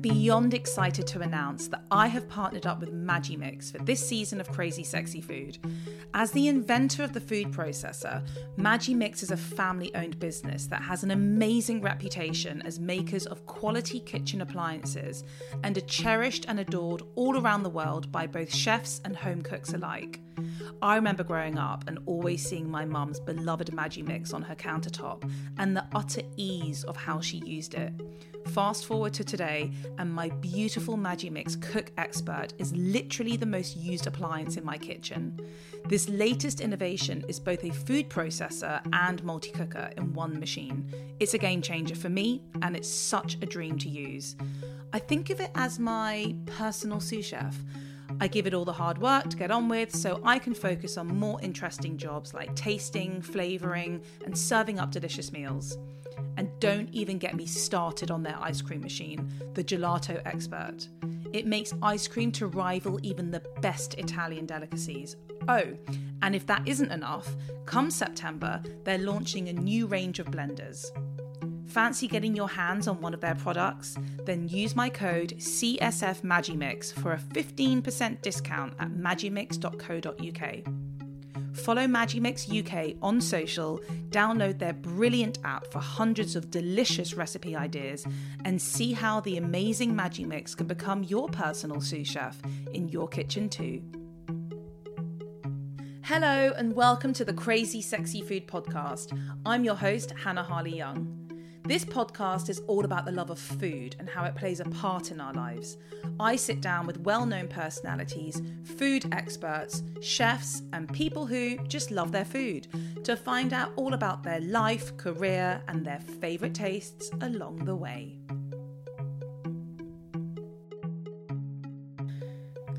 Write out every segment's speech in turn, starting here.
beyond excited to announce that I have partnered up with Magimix for this season of Crazy Sexy Food. As the inventor of the food processor, Magimix is a family owned business that has an amazing reputation as makers of quality kitchen appliances and are cherished and adored all around the world by both chefs and home cooks alike. I remember growing up and always seeing my mum's beloved Magimix on her countertop and the utter ease of how she used it. Fast forward to today, and my beautiful Magimix Cook Expert is literally the most used appliance in my kitchen. This latest innovation is both a food processor and multi cooker in one machine. It's a game changer for me, and it's such a dream to use. I think of it as my personal sous chef. I give it all the hard work to get on with so I can focus on more interesting jobs like tasting, flavouring, and serving up delicious meals. And don't even get me started on their ice cream machine, the Gelato Expert. It makes ice cream to rival even the best Italian delicacies. Oh, and if that isn't enough, come September, they're launching a new range of blenders. Fancy getting your hands on one of their products? Then use my code CSF Magimix for a 15% discount at magimix.co.uk. Follow Magimix UK on social, download their brilliant app for hundreds of delicious recipe ideas, and see how the amazing Magimix can become your personal sous chef in your kitchen too. Hello, and welcome to the Crazy Sexy Food Podcast. I'm your host, Hannah Harley Young. This podcast is all about the love of food and how it plays a part in our lives. I sit down with well known personalities, food experts, chefs, and people who just love their food to find out all about their life, career, and their favourite tastes along the way.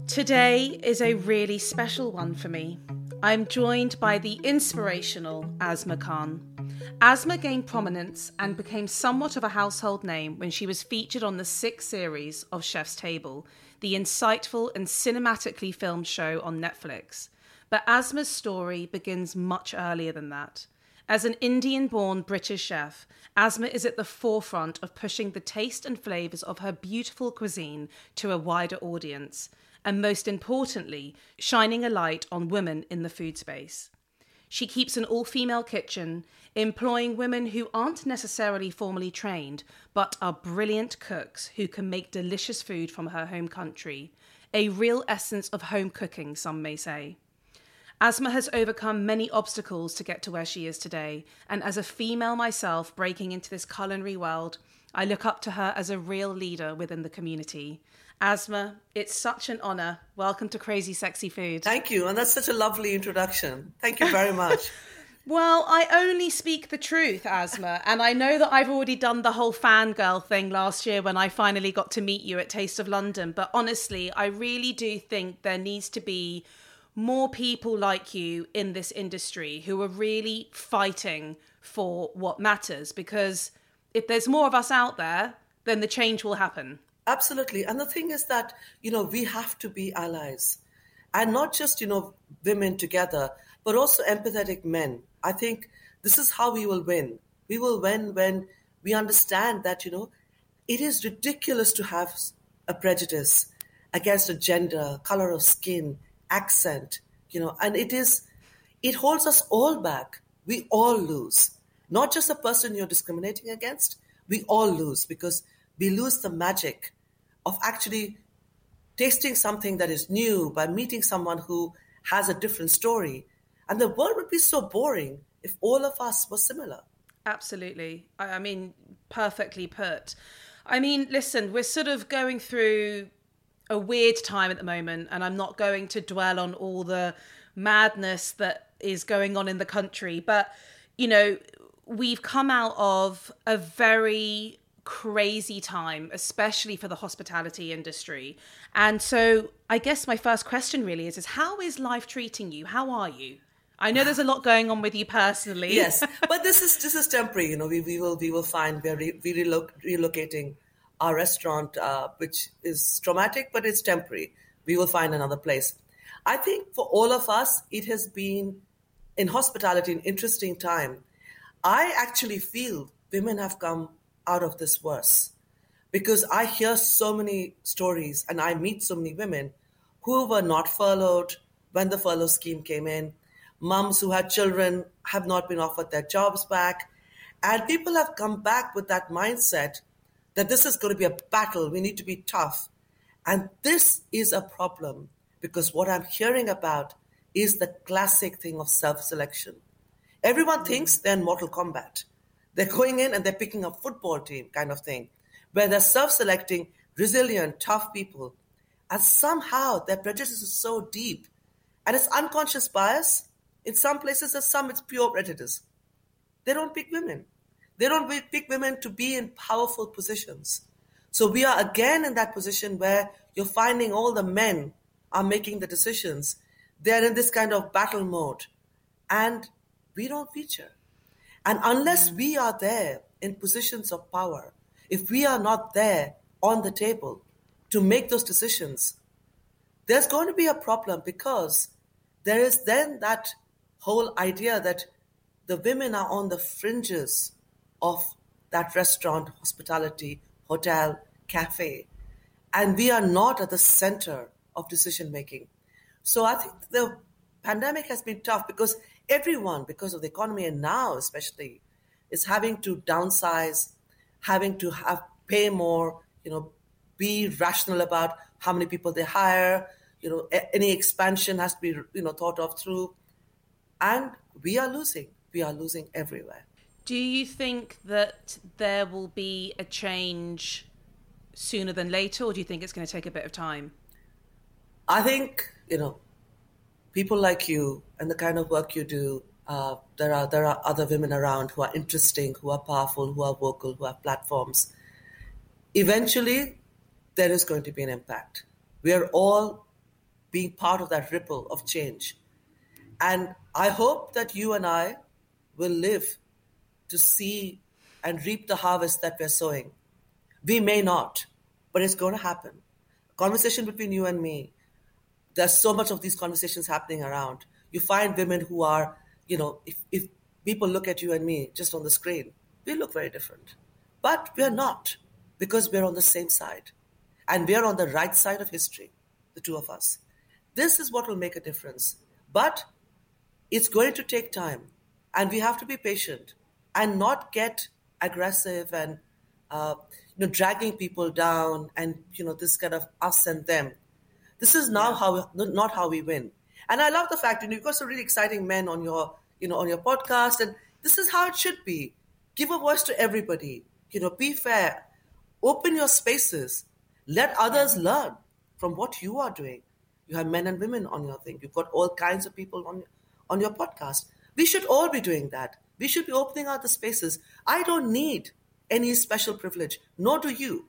Today is a really special one for me. I'm joined by the inspirational Asma Khan. Asma gained prominence and became somewhat of a household name when she was featured on the sixth series of Chef's Table, the insightful and cinematically filmed show on Netflix. But Asma's story begins much earlier than that. As an Indian born British chef, Asma is at the forefront of pushing the taste and flavours of her beautiful cuisine to a wider audience, and most importantly, shining a light on women in the food space. She keeps an all female kitchen, employing women who aren't necessarily formally trained, but are brilliant cooks who can make delicious food from her home country. A real essence of home cooking, some may say. Asma has overcome many obstacles to get to where she is today, and as a female myself breaking into this culinary world, I look up to her as a real leader within the community. Asma, it's such an honor. Welcome to Crazy Sexy Food. Thank you. And that's such a lovely introduction. Thank you very much. Well, I only speak the truth, Asma. and I know that I've already done the whole fangirl thing last year when I finally got to meet you at Taste of London. But honestly, I really do think there needs to be more people like you in this industry who are really fighting for what matters. Because if there's more of us out there, then the change will happen. Absolutely. And the thing is that, you know, we have to be allies and not just, you know, women together, but also empathetic men. I think this is how we will win. We will win when we understand that, you know, it is ridiculous to have a prejudice against a gender, color of skin, accent, you know, and it is, it holds us all back. We all lose. Not just the person you're discriminating against, we all lose because we lose the magic of actually tasting something that is new by meeting someone who has a different story. And the world would be so boring if all of us were similar. Absolutely. I mean, perfectly put. I mean, listen, we're sort of going through a weird time at the moment, and I'm not going to dwell on all the madness that is going on in the country, but, you know, we've come out of a very crazy time, especially for the hospitality industry. And so I guess my first question really is, is how is life treating you? How are you? I know there's a lot going on with you personally. yes, but this is this is temporary. You know, we, we will we will find we're re, we reloc- relocating our restaurant, uh, which is traumatic, but it's temporary. We will find another place. I think for all of us, it has been in hospitality an interesting time. I actually feel women have come out of this worse because I hear so many stories and I meet so many women who were not furloughed when the furlough scheme came in, mums who had children have not been offered their jobs back. And people have come back with that mindset that this is going to be a battle. We need to be tough. And this is a problem because what I'm hearing about is the classic thing of self selection. Everyone mm. thinks they're in Mortal Kombat. They're going in and they're picking a football team kind of thing, where they're self selecting resilient, tough people. And somehow their prejudice is so deep. And it's unconscious bias. In some places, there's some it's pure prejudice. They don't pick women. They don't pick women to be in powerful positions. So we are again in that position where you're finding all the men are making the decisions. They're in this kind of battle mode. And we don't feature. And unless mm. we are there in positions of power, if we are not there on the table to make those decisions, there's going to be a problem because there is then that whole idea that the women are on the fringes of that restaurant, hospitality, hotel, cafe, and we are not at the center of decision making. So I think the pandemic has been tough because everyone, because of the economy and now especially, is having to downsize, having to have pay more, you know, be rational about how many people they hire, you know, any expansion has to be, you know, thought of through. And we are losing. We are losing everywhere. Do you think that there will be a change sooner than later, or do you think it's going to take a bit of time? I think, you know, people like you and the kind of work you do, uh, there are there are other women around who are interesting, who are powerful, who are vocal, who have platforms. Eventually, there is going to be an impact. We are all being part of that ripple of change, and I hope that you and I will live to see and reap the harvest that we're sowing. We may not, but it's going to happen. Conversation between you and me, there's so much of these conversations happening around. You find women who are, you know, if, if people look at you and me just on the screen, we look very different. But we're not because we're on the same side. And we're on the right side of history, the two of us. This is what will make a difference. But it's going to take time. And we have to be patient and not get aggressive and uh, you know dragging people down and you know this kind of us and them this is now how not how we win. And I love the fact that you've got some really exciting men on your you know on your podcast, and this is how it should be. Give a voice to everybody. You know, be fair. Open your spaces. Let others learn from what you are doing. You have men and women on your thing. You've got all kinds of people on on your podcast. We should all be doing that. We should be opening out the spaces. I don't need any special privilege, nor do you.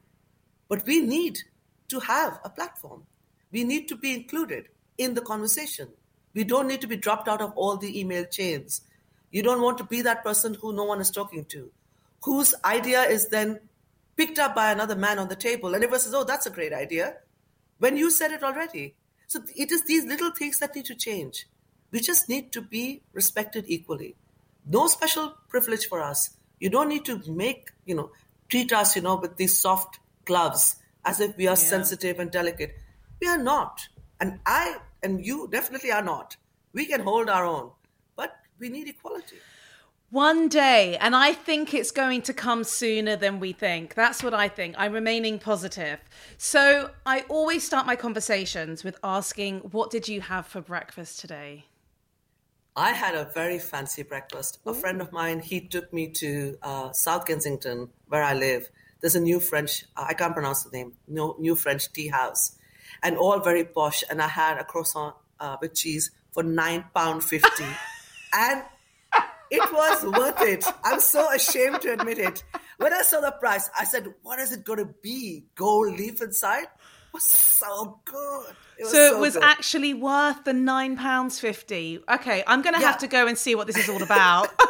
But we need to have a platform. We need to be included in the conversation. We don't need to be dropped out of all the email chains. You don't want to be that person who no one is talking to, whose idea is then picked up by another man on the table. And everyone says, oh, that's a great idea. When you said it already. So it is these little things that need to change. We just need to be respected equally. No special privilege for us. You don't need to make, you know, treat us, you know, with these soft gloves as if we are yeah. sensitive and delicate. We are not. And I and you definitely are not. We can hold our own, but we need equality. One day, and I think it's going to come sooner than we think. That's what I think. I'm remaining positive. So I always start my conversations with asking, What did you have for breakfast today? I had a very fancy breakfast. Ooh. A friend of mine, he took me to uh, South Kensington, where I live. There's a new French, I can't pronounce the name, no, new French tea house and all very posh. And I had a croissant uh, with cheese for nine pound fifty, and it was worth it. I'm so ashamed to admit it. When I saw the price, I said, "What is it going to be? Gold leaf inside?" Was so good. It was so it so was good. actually worth the nine pounds fifty. Okay, I'm going to yeah. have to go and see what this is all about.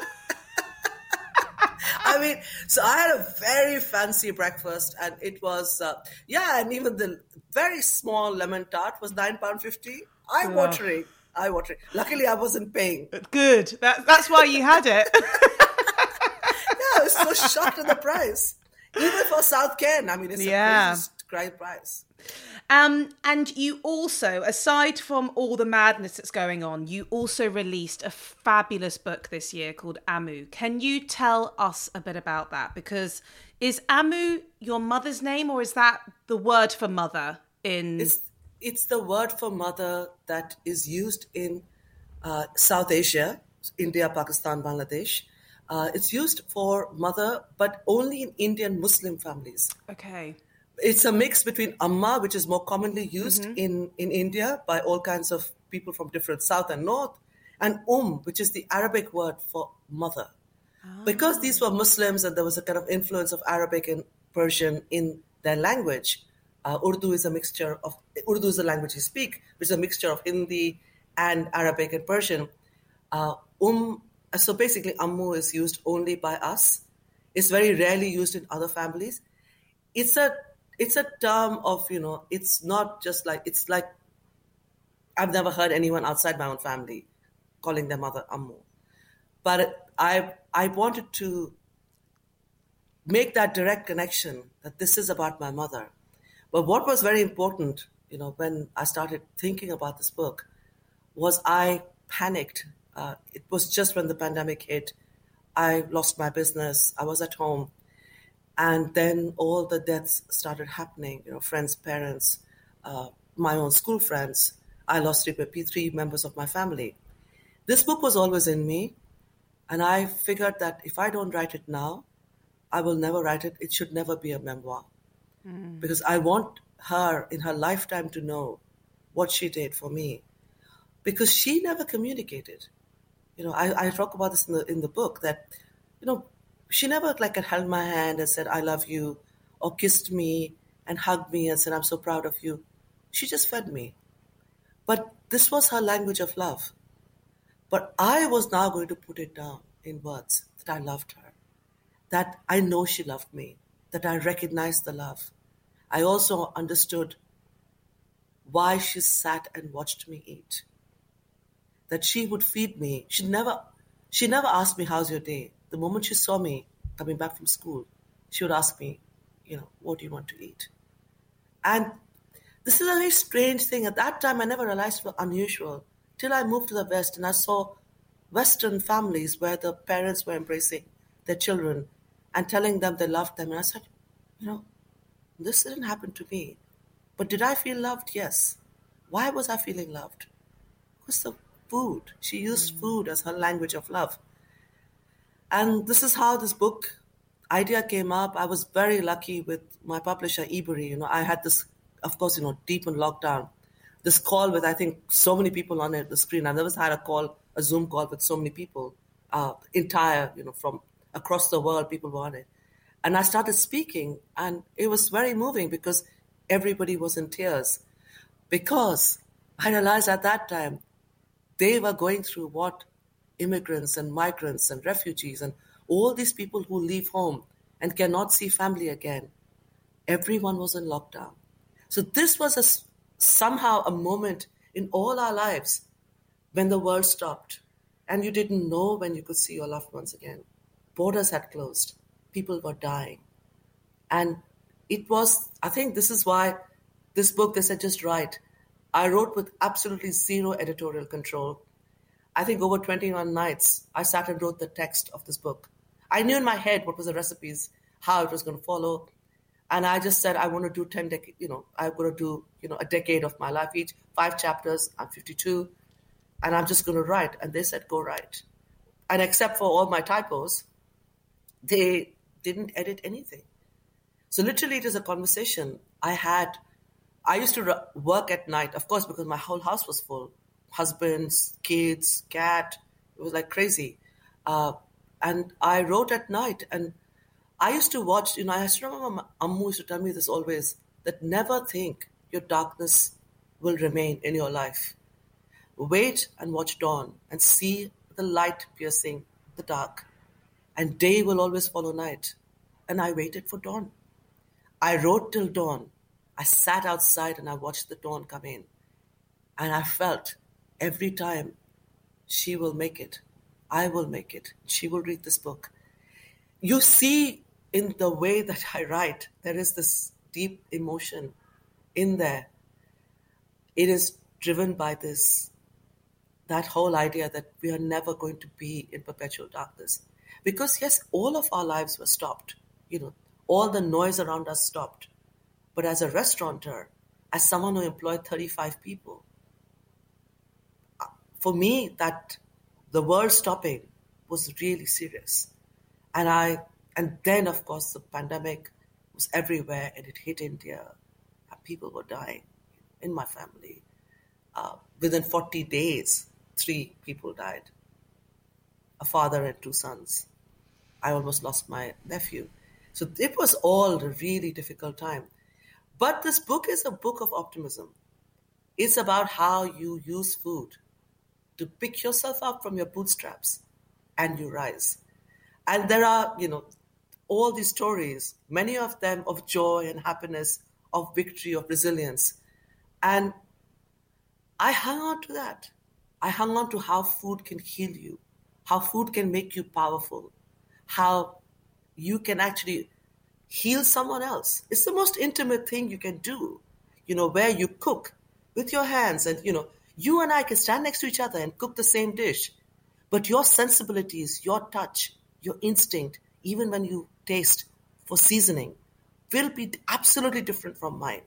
I mean, so I had a very fancy breakfast, and it was uh, yeah, and even the very small lemon tart was nine pound fifty. Eye watering, eye watering. Luckily, I wasn't paying. Good. That, that's why you had it. yeah, I was so shocked at the price. Even for South Ken, I mean, it's yeah. a great price. Um, and you also, aside from all the madness that's going on, you also released a fabulous book this year called Ammu. Can you tell us a bit about that? Because is Ammu your mother's name, or is that the word for mother in? It's, it's the word for mother that is used in uh, South Asia, India, Pakistan, Bangladesh. Uh, it's used for mother, but only in Indian Muslim families. Okay it's a mix between amma, which is more commonly used mm-hmm. in, in India by all kinds of people from different south and north, and um, which is the Arabic word for mother. Oh. Because these were Muslims and there was a kind of influence of Arabic and Persian in their language, uh, Urdu is a mixture of Urdu is the language you speak, which is a mixture of Hindi and Arabic and Persian. Uh, um, so basically, ammu is used only by us. It's very rarely used in other families. It's a it's a term of you know it's not just like it's like i've never heard anyone outside my own family calling their mother ammu. But i i wanted to make that direct connection that this is about my mother. But what was very important you know when i started thinking about this book was i panicked. Uh, it was just when the pandemic hit. I lost my business. I was at home and then all the deaths started happening. You know, friends, parents, uh, my own school friends. I lost three, three members of my family. This book was always in me, and I figured that if I don't write it now, I will never write it. It should never be a memoir, mm. because I want her in her lifetime to know what she did for me, because she never communicated. You know, I, I talk about this in the in the book that, you know, she never like held my hand and said i love you or kissed me and hugged me and said i'm so proud of you. She just fed me. But this was her language of love. But i was now going to put it down in words that i loved her that i know she loved me that i recognized the love. I also understood why she sat and watched me eat. That she would feed me. She never she never asked me how's your day the moment she saw me coming back from school, she would ask me, you know, what do you want to eat? And this is a very strange thing. At that time, I never realized it was unusual till I moved to the West and I saw Western families where the parents were embracing their children and telling them they loved them. And I said, you know, this didn't happen to me. But did I feel loved? Yes. Why was I feeling loved? Because the food. She used mm. food as her language of love. And this is how this book idea came up. I was very lucky with my publisher, Ebury. You know, I had this, of course, you know, deep in lockdown, this call with, I think, so many people on it, the screen. I've never had a call, a Zoom call with so many people, uh, entire, you know, from across the world, people were on it. And I started speaking, and it was very moving because everybody was in tears. Because I realized at that time they were going through what immigrants and migrants and refugees and all these people who leave home and cannot see family again. Everyone was in lockdown. So this was a, somehow a moment in all our lives when the world stopped and you didn't know when you could see your loved ones again. Borders had closed. People were dying. And it was, I think this is why this book, they said, just write. I wrote with absolutely zero editorial control. I think over 21 nights, I sat and wrote the text of this book. I knew in my head what was the recipes, how it was going to follow. And I just said, I want to do 10 decades, you know, I'm going to do, you know, a decade of my life each, five chapters. I'm 52 and I'm just going to write. And they said, go write. And except for all my typos, they didn't edit anything. So literally, it is a conversation I had. I used to work at night, of course, because my whole house was full husbands, kids, cat. It was like crazy. Uh, and I wrote at night. And I used to watch, you know, I used to remember Ammu used to tell me this always that never think your darkness will remain in your life. Wait and watch dawn and see the light piercing the dark. And day will always follow night. And I waited for dawn. I wrote till dawn. I sat outside and I watched the dawn come in. And I felt every time she will make it. I will make it. She will read this book. You see in the way that I write, there is this deep emotion in there. It is driven by this, that whole idea that we are never going to be in perpetual darkness. Because, yes, all of our lives were stopped. You know, all the noise around us stopped. But as a restaurateur, as someone who employed 35 people, for me, that the world stopping was really serious. And I, and then of course the pandemic was everywhere and it hit India. People were dying in my family. Uh, within 40 days, three people died a father and two sons. I almost lost my nephew. So it was all a really difficult time. But this book is a book of optimism. It's about how you use food to pick yourself up from your bootstraps and you rise. And there are, you know, all these stories, many of them of joy and happiness, of victory, of resilience. And I hung on to that. I hung on to how food can heal you, how food can make you powerful, how you can actually heal someone else. It's the most intimate thing you can do, you know, where you cook with your hands and, you know, you and I can stand next to each other and cook the same dish, but your sensibilities, your touch, your instinct, even when you taste for seasoning, will be absolutely different from mine.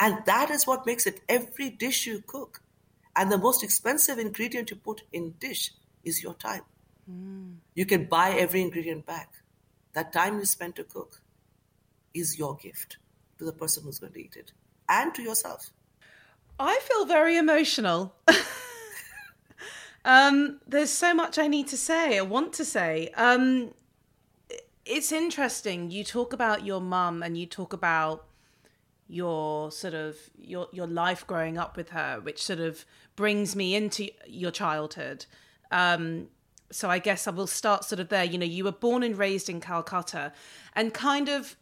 And that is what makes it every dish you cook. And the most expensive ingredient you put in dish is your time. Mm. You can buy every ingredient back. That time you spend to cook is your gift to the person who's going to eat it and to yourself. I feel very emotional. um, there's so much I need to say, I want to say. Um, it's interesting. You talk about your mum and you talk about your sort of your your life growing up with her, which sort of brings me into your childhood. Um, so I guess I will start sort of there. You know, you were born and raised in Calcutta, and kind of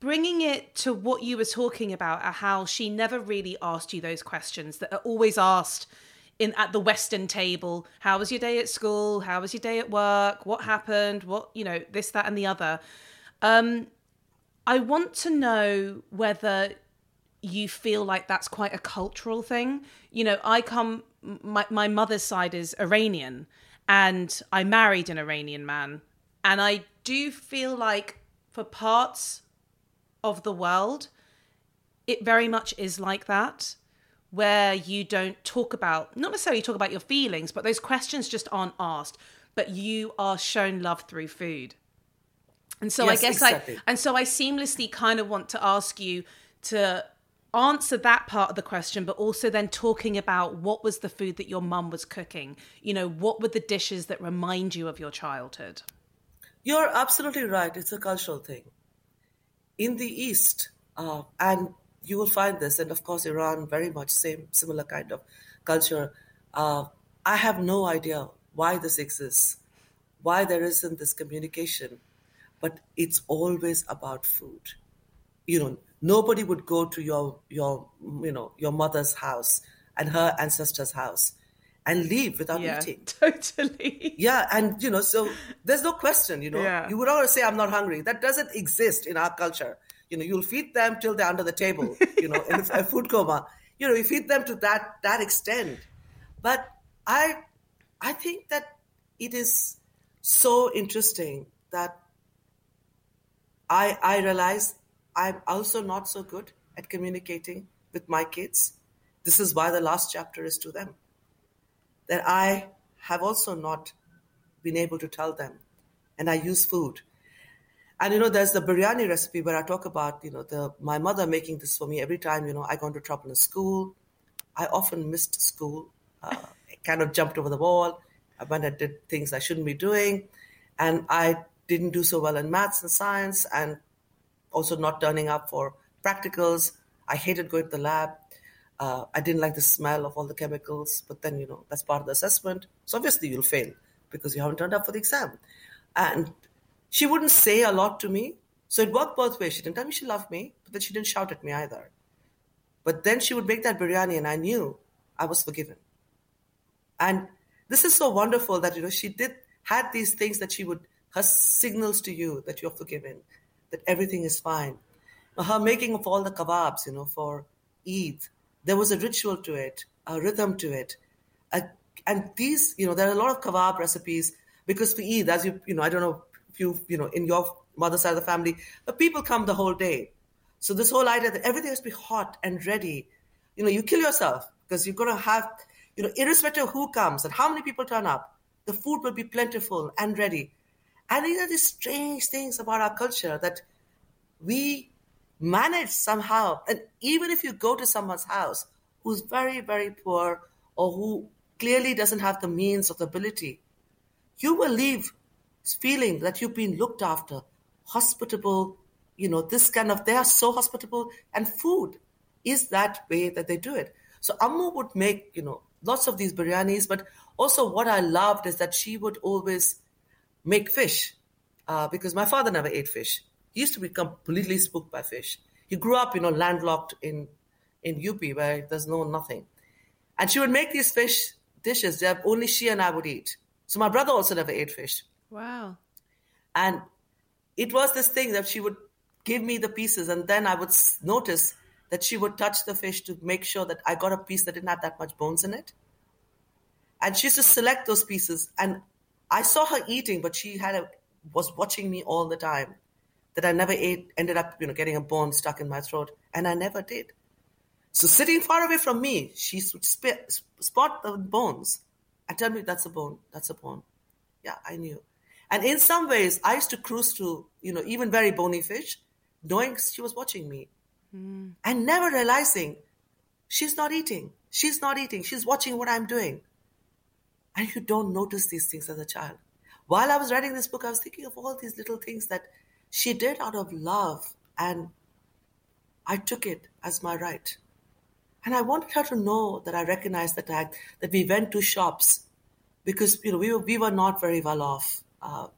bringing it to what you were talking about, how she never really asked you those questions that are always asked in at the Western table. How was your day at school? How was your day at work? What happened? What you know, this, that, and the other. Um, I want to know whether you feel like that's quite a cultural thing. You know, I come. My my mother's side is Iranian, and I married an Iranian man, and I do feel like for parts of the world, it very much is like that, where you don't talk about, not necessarily talk about your feelings, but those questions just aren't asked, but you are shown love through food. And so yes, I guess exactly. I, and so I seamlessly kind of want to ask you to answer that part of the question, but also then talking about what was the food that your mum was cooking? You know, what were the dishes that remind you of your childhood? You're absolutely right. It's a cultural thing in the East, uh, and you will find this, and of course, Iran, very much same, similar kind of culture. Uh, I have no idea why this exists, why there isn't this communication, but it's always about food. You know, nobody would go to your your you know your mother's house and her ancestors' house and leave without yeah, eating. Totally. Yeah, and you know, so there's no question, you know. Yeah. You would always say, I'm not hungry. That doesn't exist in our culture. You know, you'll feed them till they're under the table, you know, in a food coma. You know, you feed them to that that extent. But I I think that it is so interesting that I I realize I'm also not so good at communicating with my kids. This is why the last chapter is to them that I have also not been able to tell them. And I use food. And you know, there's the biryani recipe where I talk about, you know, the my mother making this for me every time, you know, I got into trouble in school. I often missed school, uh, kind of jumped over the wall. I went and did things I shouldn't be doing. And I didn't do so well in maths and science and also not turning up for practicals. I hated going to the lab. Uh, I didn't like the smell of all the chemicals, but then, you know, that's part of the assessment. So obviously you'll fail because you haven't turned up for the exam. And she wouldn't say a lot to me. So it worked both ways. She didn't tell me she loved me, but then she didn't shout at me either. But then she would make that biryani and I knew I was forgiven. And this is so wonderful that, you know, she did, had these things that she would, her signals to you that you're forgiven, that everything is fine. Her making of all the kebabs, you know, for Eid, there was a ritual to it, a rhythm to it. And these, you know, there are a lot of kebab recipes because for Eid, as you, you know, I don't know if you, you know, in your mother's side of the family, but people come the whole day. So this whole idea that everything has to be hot and ready, you know, you kill yourself because you're going to have, you know, irrespective of who comes and how many people turn up, the food will be plentiful and ready. And these are these strange things about our culture that we manage somehow. And even if you go to someone's house who's very, very poor or who clearly doesn't have the means or the ability, you will leave feeling that you've been looked after, hospitable, you know, this kind of, they are so hospitable. And food is that way that they do it. So Ammu would make, you know, lots of these biryanis, but also what I loved is that she would always make fish uh, because my father never ate fish. He used to be completely spooked by fish. He grew up, you know, landlocked in in UP where there's no nothing. And she would make these fish dishes that only she and I would eat. So my brother also never ate fish. Wow. And it was this thing that she would give me the pieces, and then I would notice that she would touch the fish to make sure that I got a piece that didn't have that much bones in it. And she used to select those pieces, and I saw her eating, but she had a, was watching me all the time. That I never ate, ended up, you know, getting a bone stuck in my throat, and I never did. So sitting far away from me, she would sp- spot the bones and tell me that's a bone, that's a bone. Yeah, I knew. And in some ways, I used to cruise to, you know, even very bony fish, knowing she was watching me mm. and never realizing she's not eating. She's not eating. She's watching what I'm doing. And you don't notice these things as a child. While I was writing this book, I was thinking of all these little things that she did out of love. And I took it as my right. And I wanted her to know that I recognized that I, that we went to shops because you know we were we were not very well off. Uh,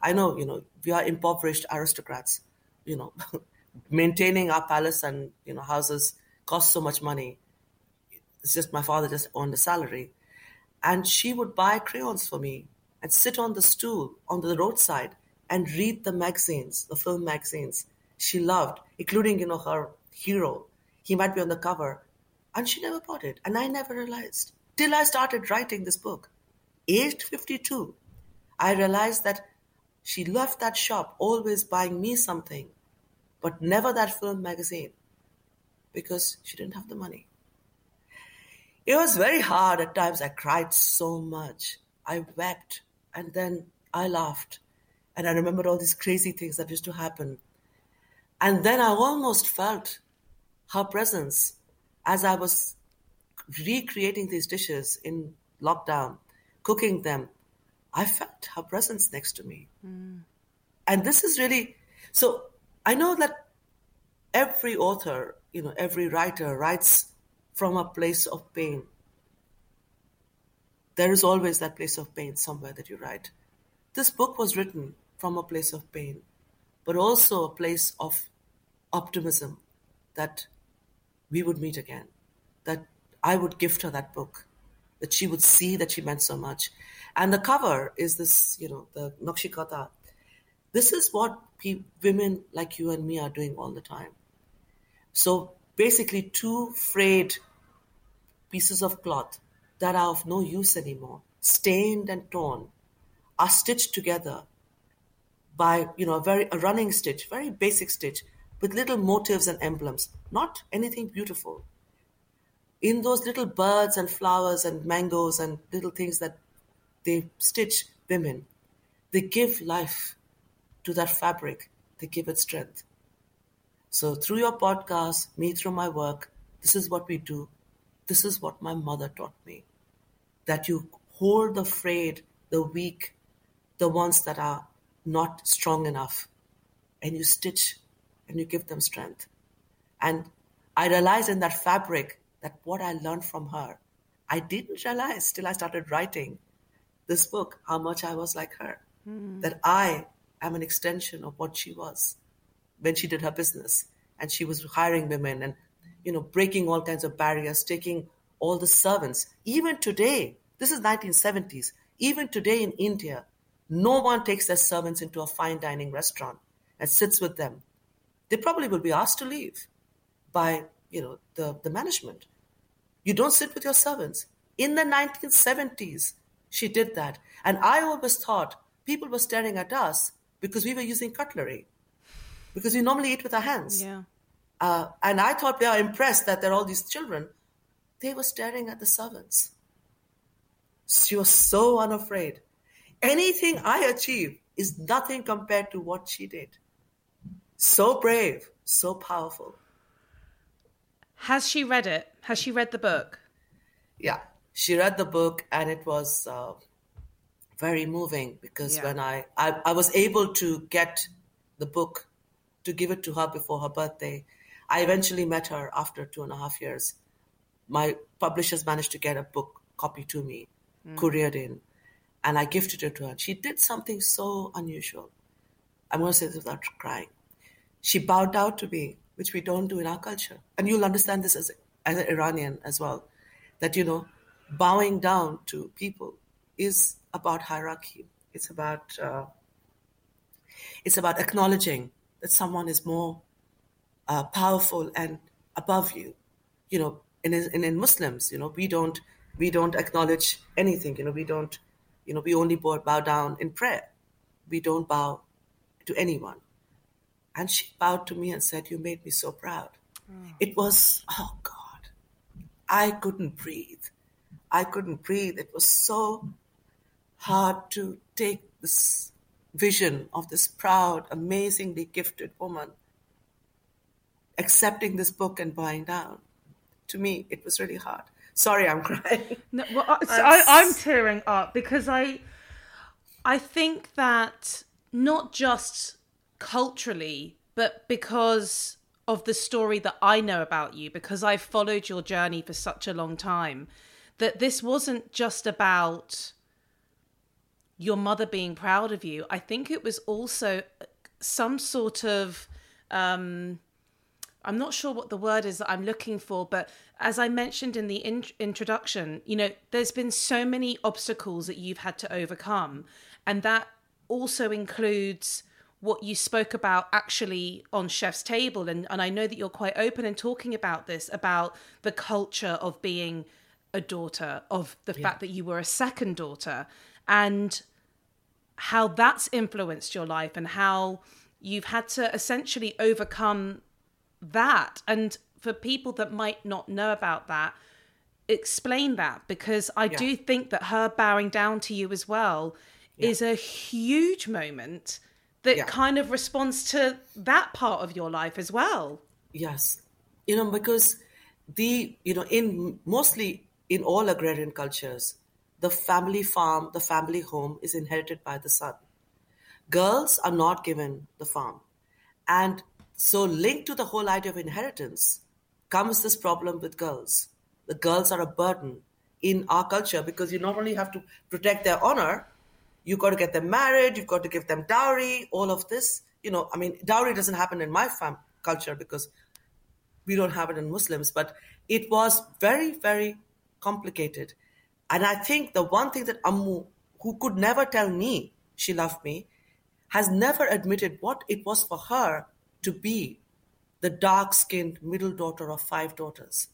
I know you know we are impoverished aristocrats. You know, maintaining our palace and you know houses costs so much money. It's just my father just earned a salary, and she would buy crayons for me and sit on the stool on the roadside and read the magazines, the film magazines she loved, including you know her hero. He might be on the cover, and she never bought it, and I never realized till I started writing this book. Aged 52, I realized that she left that shop always buying me something, but never that film magazine because she didn't have the money. It was very hard at times. I cried so much. I wept and then I laughed. And I remember all these crazy things that used to happen. And then I almost felt her presence as I was recreating these dishes in lockdown, cooking them. I felt her presence next to me. Mm. And this is really so I know that every author, you know, every writer writes from a place of pain. There is always that place of pain somewhere that you write. This book was written from a place of pain, but also a place of optimism that we would meet again, that I would gift her that book, that she would see that she meant so much. And the cover is this, you know, the Nakshikata. This is what pe- women like you and me are doing all the time. So basically, two frayed pieces of cloth that are of no use anymore, stained and torn, are stitched together by you know a very a running stitch, very basic stitch with little motifs and emblems, not anything beautiful. In those little birds and flowers and mangoes and little things that they stitch women, they give life to that fabric, they give it strength. So, through your podcast, me through my work, this is what we do. This is what my mother taught me that you hold the frayed, the weak, the ones that are not strong enough, and you stitch and you give them strength. And I realized in that fabric that what I learned from her, I didn't realize till I started writing this book how much I was like her. Mm. That I am an extension of what she was when she did her business and she was hiring women and you know breaking all kinds of barriers taking all the servants even today this is 1970s even today in india No one takes their servants into a fine dining restaurant and sits with them. They probably will be asked to leave by, you know, the, the management. You don't sit with your servants. In the 1970s, she did that. And I always thought people were staring at us because we were using cutlery, because we normally eat with our hands. Yeah. Uh, and I thought they are impressed that there are all these children. They were staring at the servants. She was so unafraid. Anything I achieve is nothing compared to what she did. So brave, so powerful. Has she read it? Has she read the book? Yeah, she read the book and it was uh, very moving because Yeah. when I, I I was able to get the book to give it to her before her birthday, I eventually met her after two and a half years. My publishers managed to get a book copy to me, couriered in, and I gifted it to her. She did something so unusual. I'm going to say this without crying. She bowed down to me, which we don't do in our culture. And you'll understand this as, as an Iranian as well, that, you know, bowing down to people is about hierarchy. It's about, uh, it's about acknowledging that someone is more uh, powerful and above you. You know, in, in in Muslims, you know, we don't we don't acknowledge anything. You know, we don't, you know, we only bow, bow down in prayer. We don't bow to anyone. And she bowed to me and said, "You made me so proud." Hmm. It was oh God, I couldn't breathe. I couldn't breathe. It was so hard to take this vision of this proud, amazingly gifted woman accepting this book and bowing down. To me, it was really hard. Sorry, I'm crying. No, well, I, so I'm I, I'm tearing up because I, I think that not just culturally, but because of the story that I know about you, because I've followed your journey for such a long time, that this wasn't just about your mother being proud of you. I think it was also some sort of um, I'm not sure what the word is that I'm looking for, but as I mentioned in the in- introduction, you know, there's been so many obstacles that you've had to overcome, and that also includes what you spoke about actually on chef's table and, and i know that you're quite open in talking about this about the culture of being a daughter of the fact that you were a second daughter and how that's influenced your life and how you've had to essentially overcome that. And for people that might not know about that explain that because i do think that her bowing down to you as well is a huge moment that Yeah. kind of responds to that part of your life as well. Yes, you know because the you know in mostly in all agrarian cultures, the family farm, the family home is inherited by the son. Girls are not given the farm, and so linked to the whole idea of inheritance comes this problem with girls. The girls are a burden in our culture because you not only have to protect their honor, you've got to get them married, you've got to give them dowry, all of this. You know, I mean, dowry doesn't happen in my fam- culture because we don't have it in Muslims, but it was very, very complicated. And I think the one thing that Ammu, who could never tell me she loved me, has never admitted what it was for her to be the dark skinned middle daughter of five daughters.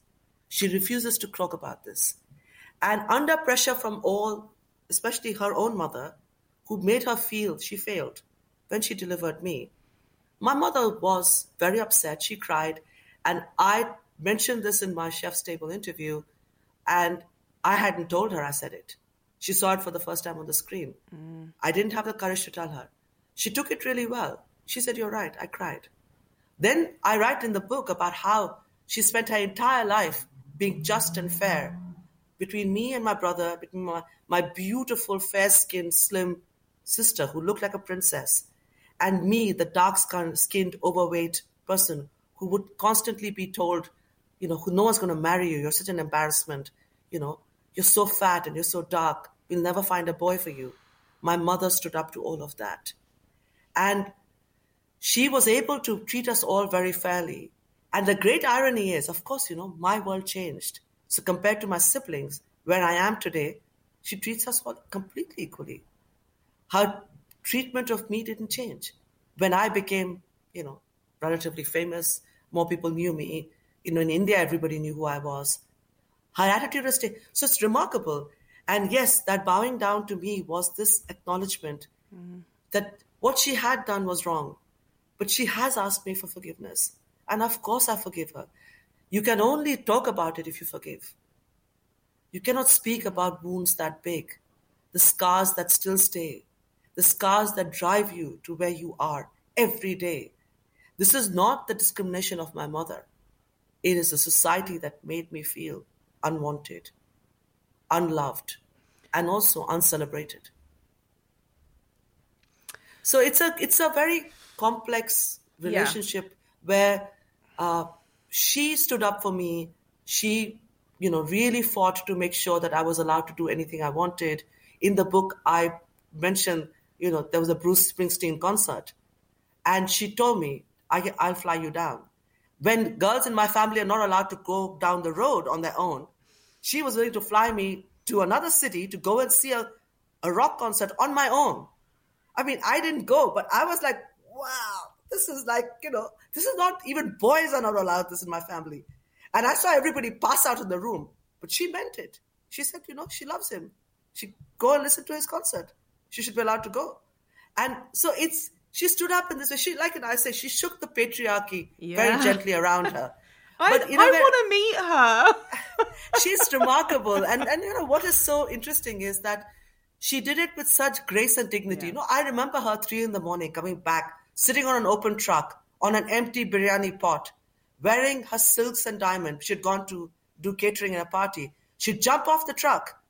She refuses to talk about this. And under pressure from all, especially her own mother, who made her feel she failed when she delivered me, my mother was very upset. She cried. And I mentioned this in my chef's table interview, and I hadn't told her I said it. She saw it for the first time on the screen. Mm. I didn't have the courage to tell her. She took it really well. She said, You're right. I cried. Then I write in the book about how she spent her entire life being just and fair between me and my brother, between my, my beautiful, fair skinned, slim sister who looked like a princess, and me, the dark skinned, overweight person who would constantly be told, you know, who no one's going to marry you. You're such an embarrassment. You know, you're so fat and you're so dark. We'll never find a boy for you. My mother stood up to all of that. And she was able to treat us all very fairly. And the great irony is, of course, you know, my world changed. So compared to my siblings, where I am today, she treats us all completely equally. her treatment of me didn't change. When I became, you know, relatively famous, more people knew me. You know, in India, everybody knew who I was. Her attitude was. So it's remarkable. And yes, that bowing down to me was this acknowledgement mm. that what she had done was wrong. But she has asked me for forgiveness. And of course, I forgive her. You can only talk about it if you forgive. You cannot speak about wounds that big, the scars that still stay, the scars that drive you to where you are every day. This is not the discrimination of my mother. It is a society that made me feel unwanted, unloved, and also uncelebrated. So it's a it's a very complex relationship yeah. where uh, she stood up for me. She, you know, really fought to make sure that I was allowed to do anything I wanted. In the book, I mentioned, you know, there was a Bruce Springsteen concert, and she told me, I, "I'll fly you down." When girls in my family are not allowed to go down the road on their own, she was willing to fly me to another city to go and see a, a rock concert on my own. I mean, I didn't go, but I was like, wow, this is like, you know, this is not even boys are not allowed this in my family. And I saw everybody pass out in the room, but she meant it. She said, you know, she loves him. She go and listen to his concert. She should be allowed to go. And so it's she stood up in this way. She, like I say, she shook the patriarchy yeah. very gently around her. I, but, you know, I want to meet her. she's remarkable. And, and, you know, what is so interesting is that she did it with such grace and dignity. Yeah. You know, I remember her three in the morning coming back, sitting on an open truck on an empty biryani pot, wearing her silks and diamonds. She'd gone to do catering in a party. She'd jump off the truck.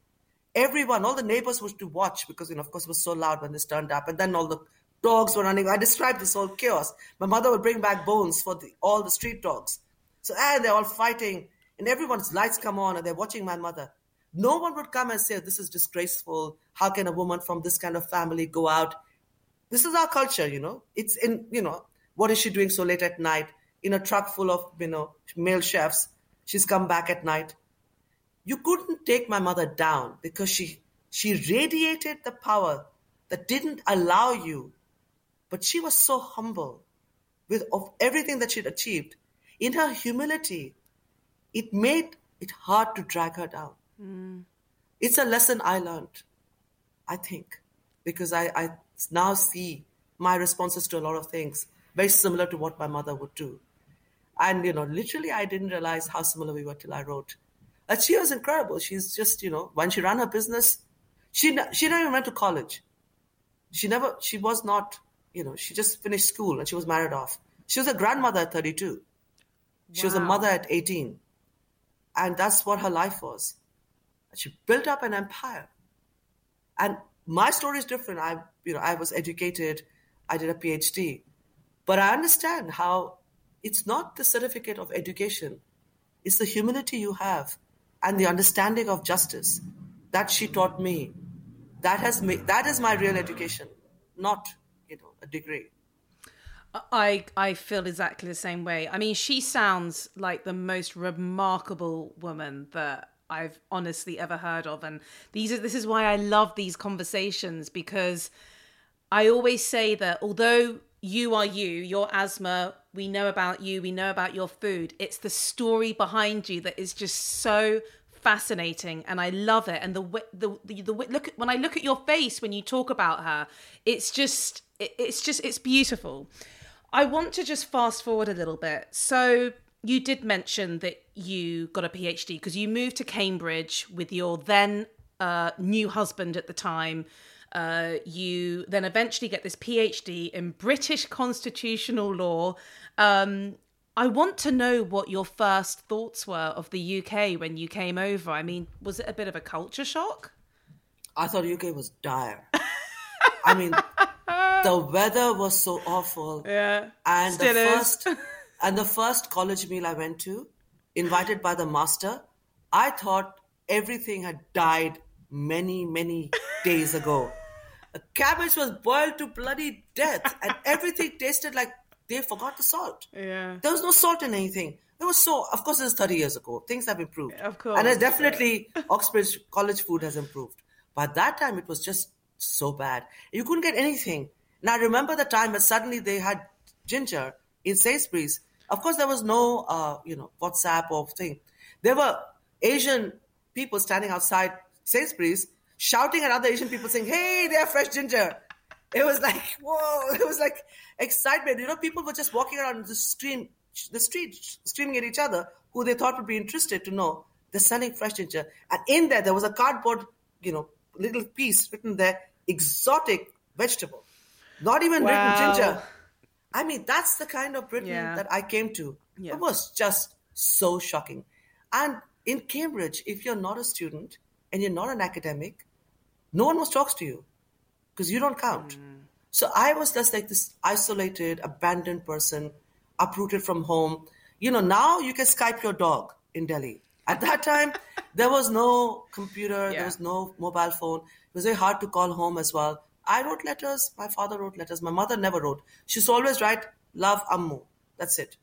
Everyone, all the neighbors was to watch because, you know, of course, it was so loud when this turned up. And then all the dogs were running. I described this whole chaos. My mother would bring back bones for the, all the street dogs. So, and they're all fighting, and everyone's lights come on, and they're watching my mother. No one would come and say, This is disgraceful. How can a woman from this kind of family go out? This is our culture, you know. It's in, you know, what is she doing so late at night in a truck full of, you know, male chefs? She's come back at night. You couldn't take my mother down because she she radiated the power that didn't allow you, but she was so humble with of everything that she'd achieved in her humility, it made it hard to drag her down. Mm. It's a lesson I learned, I think, because I, I now see my responses to a lot of things very similar to what my mother would do. And, you know, literally, I didn't realize how similar we were till I wrote. And she was incredible. She's just, you know, when she ran her business, she, she never even went to college. She never, she was not, you know, she just finished school and she was married off. She was a grandmother at 32. She was a mother at 18. And that's what her life was. She built up an empire. And my story is different. I, you know, I was educated. I did a PhD. But I understand how it's not the certificate of education. It's the humility you have and the understanding of justice that she taught me. That has made, that is my real education, not, you know, a degree. I I feel exactly the same way. I mean, she sounds like the most remarkable woman that I've honestly ever heard of, and these are this is why I love these conversations because I always say that although you are you, your Asma, we know about you, we know about your food. It's the story behind you that is just so fascinating and I love it. And the the the, the look when I look at your face when you talk about her, it's just it, it's just it's beautiful. I want to just fast forward a little bit. So you did mention that you got a PhD because you moved to Cambridge with your then uh, new husband at the time. Uh, you then eventually get this PhD in British constitutional law. Um, I want to know what your first thoughts were of the UK when you came over. I mean, was it a bit of a culture shock? I thought UK was dire. I mean, the weather was so awful. Yeah. And the first and the first college meal I went to, invited by the master, I thought everything had died many, many days ago. A cabbage was boiled to bloody death, and everything tasted like they forgot the salt. Yeah. There was no salt in anything. There was so, of course, this is 30 years ago. Things have improved. Of course. And definitely, yeah. Oxbridge College food has improved. But that time, it was just so bad. You couldn't get anything. Now, I remember the time when suddenly they had ginger in Sainsbury's. Of course, there was no, uh, you know, WhatsApp or thing. There were Asian people standing outside Sainsbury's shouting at other Asian people saying, hey, they have fresh ginger. It was like, whoa, it was like excitement. You know, people were just walking around the street, the street, screaming at each other who they thought would be interested to know they're selling fresh ginger. And in there, there was a cardboard, you know, little piece written there, exotic vegetable. Not even wow. written ginger. I mean, that's the kind of Britain yeah. that I came to. Yeah. It was just so shocking. And in Cambridge, if you're not a student and you're not an academic, no one else talks to you because you don't count. Mm. So I was just like this isolated, abandoned person, uprooted from home. You know, now you can Skype your dog in Delhi. At that time, there was no computer, yeah. there was no mobile phone. It was very hard to call home as well. I wrote letters. My father wrote letters. My mother never wrote. She used always write, Love Ammu. That's it.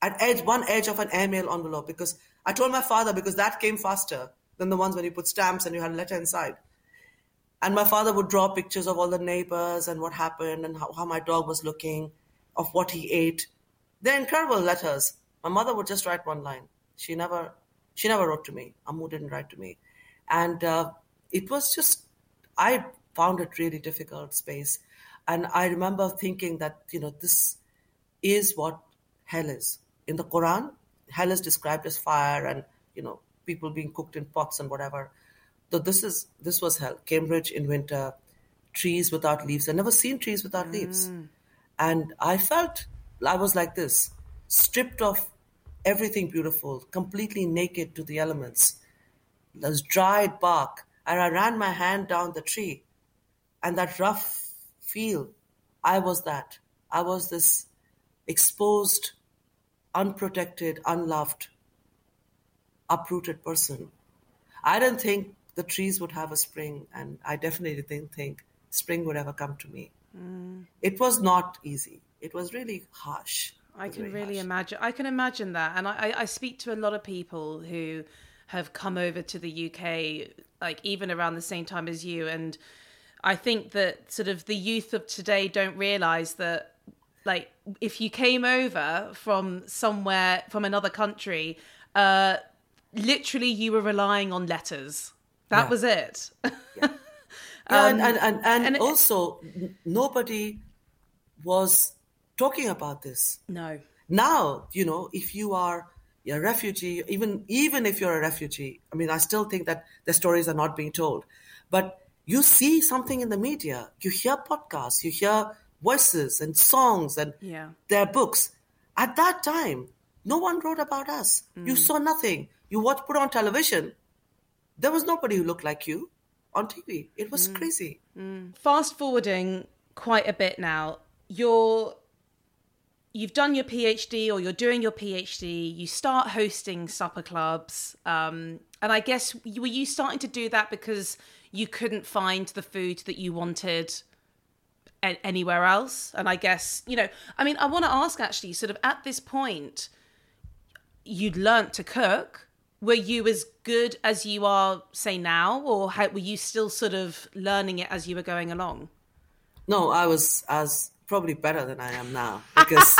At edge, one edge of an airmail envelope because I told my father because that came faster than the ones when you put stamps and you had a letter inside. And my father would draw pictures of all the neighbors and what happened and how, how my dog was looking, of what he ate. They're incredible letters. My mother would just write one line. She never, she never wrote to me. Ammu didn't write to me, and uh, it was just I found it really difficult space. And I remember thinking that, you know, this is what hell is. In the Quran, hell is described as fire and, you know, people being cooked in pots and whatever. So this is this was hell. Cambridge in winter, trees without leaves. I've never seen trees without mm. leaves. And I felt I was like this, stripped of everything beautiful, completely naked to the elements. There's dried bark. And I ran my hand down the tree and that rough feel, I was that. I was this exposed, unprotected, unloved, uprooted person. I didn't think the trees would have a spring, and I definitely didn't think spring would ever come to me. Mm. It was not easy. It was really harsh. I can really harsh. imagine. I can imagine that, and I, I speak to a lot of people who have come over to the UK, like even around the same time as you, and I think that sort of the youth of today don't realize that like if you came over from somewhere from another country, uh, literally you were relying on letters. That yeah. was it. yeah, um, and, and, and, and, and also it, nobody was talking about this. No. Now, you know, if you are a refugee, even even if you're a refugee, I mean, I still think that the stories are not being told. But you see something in the media, you hear podcasts, you hear voices and songs and yeah. their books. At that time, no one wrote about us. Mm. You saw nothing. You watch put on television. There was nobody who looked like you on TV. It was mm. crazy. Mm. Fast forwarding quite a bit now. You're you've done your PhD or you're doing your PhD. You start hosting supper clubs, um, and I guess were you starting to do that because you couldn't find the food that you wanted a- anywhere else. And I guess, you know, I mean, I want to ask actually, sort of at this point, you'd learnt to cook. Were you as good as you are, say, now, or how, were you still sort of learning it as you were going along? No, I was as probably better than I am now because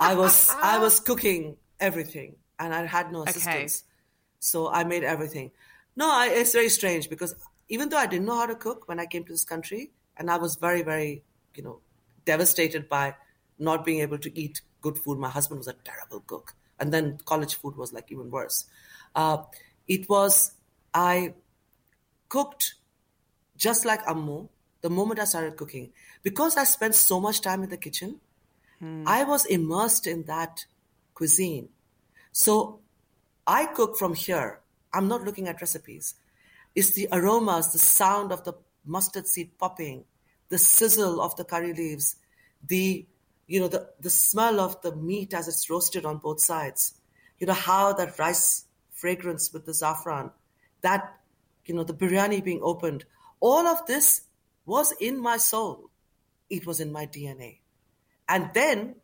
I was I was cooking everything and I had no assistance, okay. so I made everything. No, I, it's very strange because even though I didn't know how to cook when I came to this country, and I was very, very, you know, devastated by not being able to eat good food. My husband was a terrible cook, and then college food was like even worse. Uh, it was I cooked just like Ammu the moment I started cooking because I spent so much time in the kitchen. Hmm. I was immersed in that cuisine, so I cook from here. I'm not looking at recipes. It's the aromas, the sound of the mustard seed popping, the sizzle of the curry leaves, the you know the, the smell of the meat as it's roasted on both sides. You know how that rice fragrance with the saffron, that you know the biryani being opened. All of this was in my soul. It was in my DNA. And then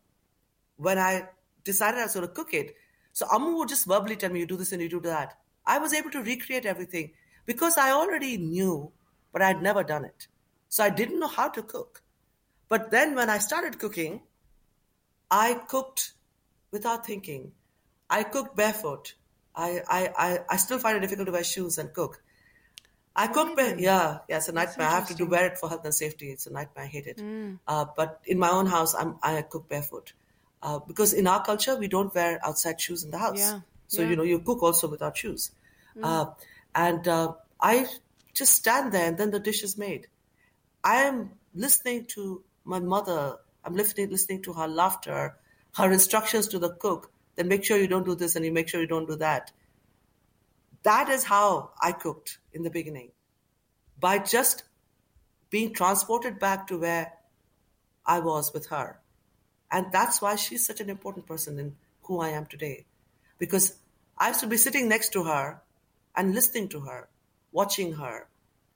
when I decided I was going to cook it, so Ammu would just verbally tell me, you do this and you do that. I was able to recreate everything because I already knew, but I'd never done it. So I didn't know how to cook. But then when I started cooking, I cooked without thinking. I cooked barefoot. I, I, I, I still find it difficult to wear shoes and cook. I cook, bare, yeah, yeah, it's a nightmare. I have to do wear it for health and safety. It's a nightmare. I hate it. Mm. Uh, but in my own house, I'm, I cook barefoot uh, because in our culture we don't wear outside shoes in the house. Yeah. So yeah. you know you cook also without shoes, mm. uh, and uh, I just stand there and then the dish is made. I am listening to my mother. I'm listening listening to her laughter, her instructions to the cook. Then make sure you don't do this and you make sure you don't do that. That is how I cooked in the beginning, by just being transported back to where I was with her. And that's why she's such an important person in who I am today. Because I used to be sitting next to her and listening to her, watching her.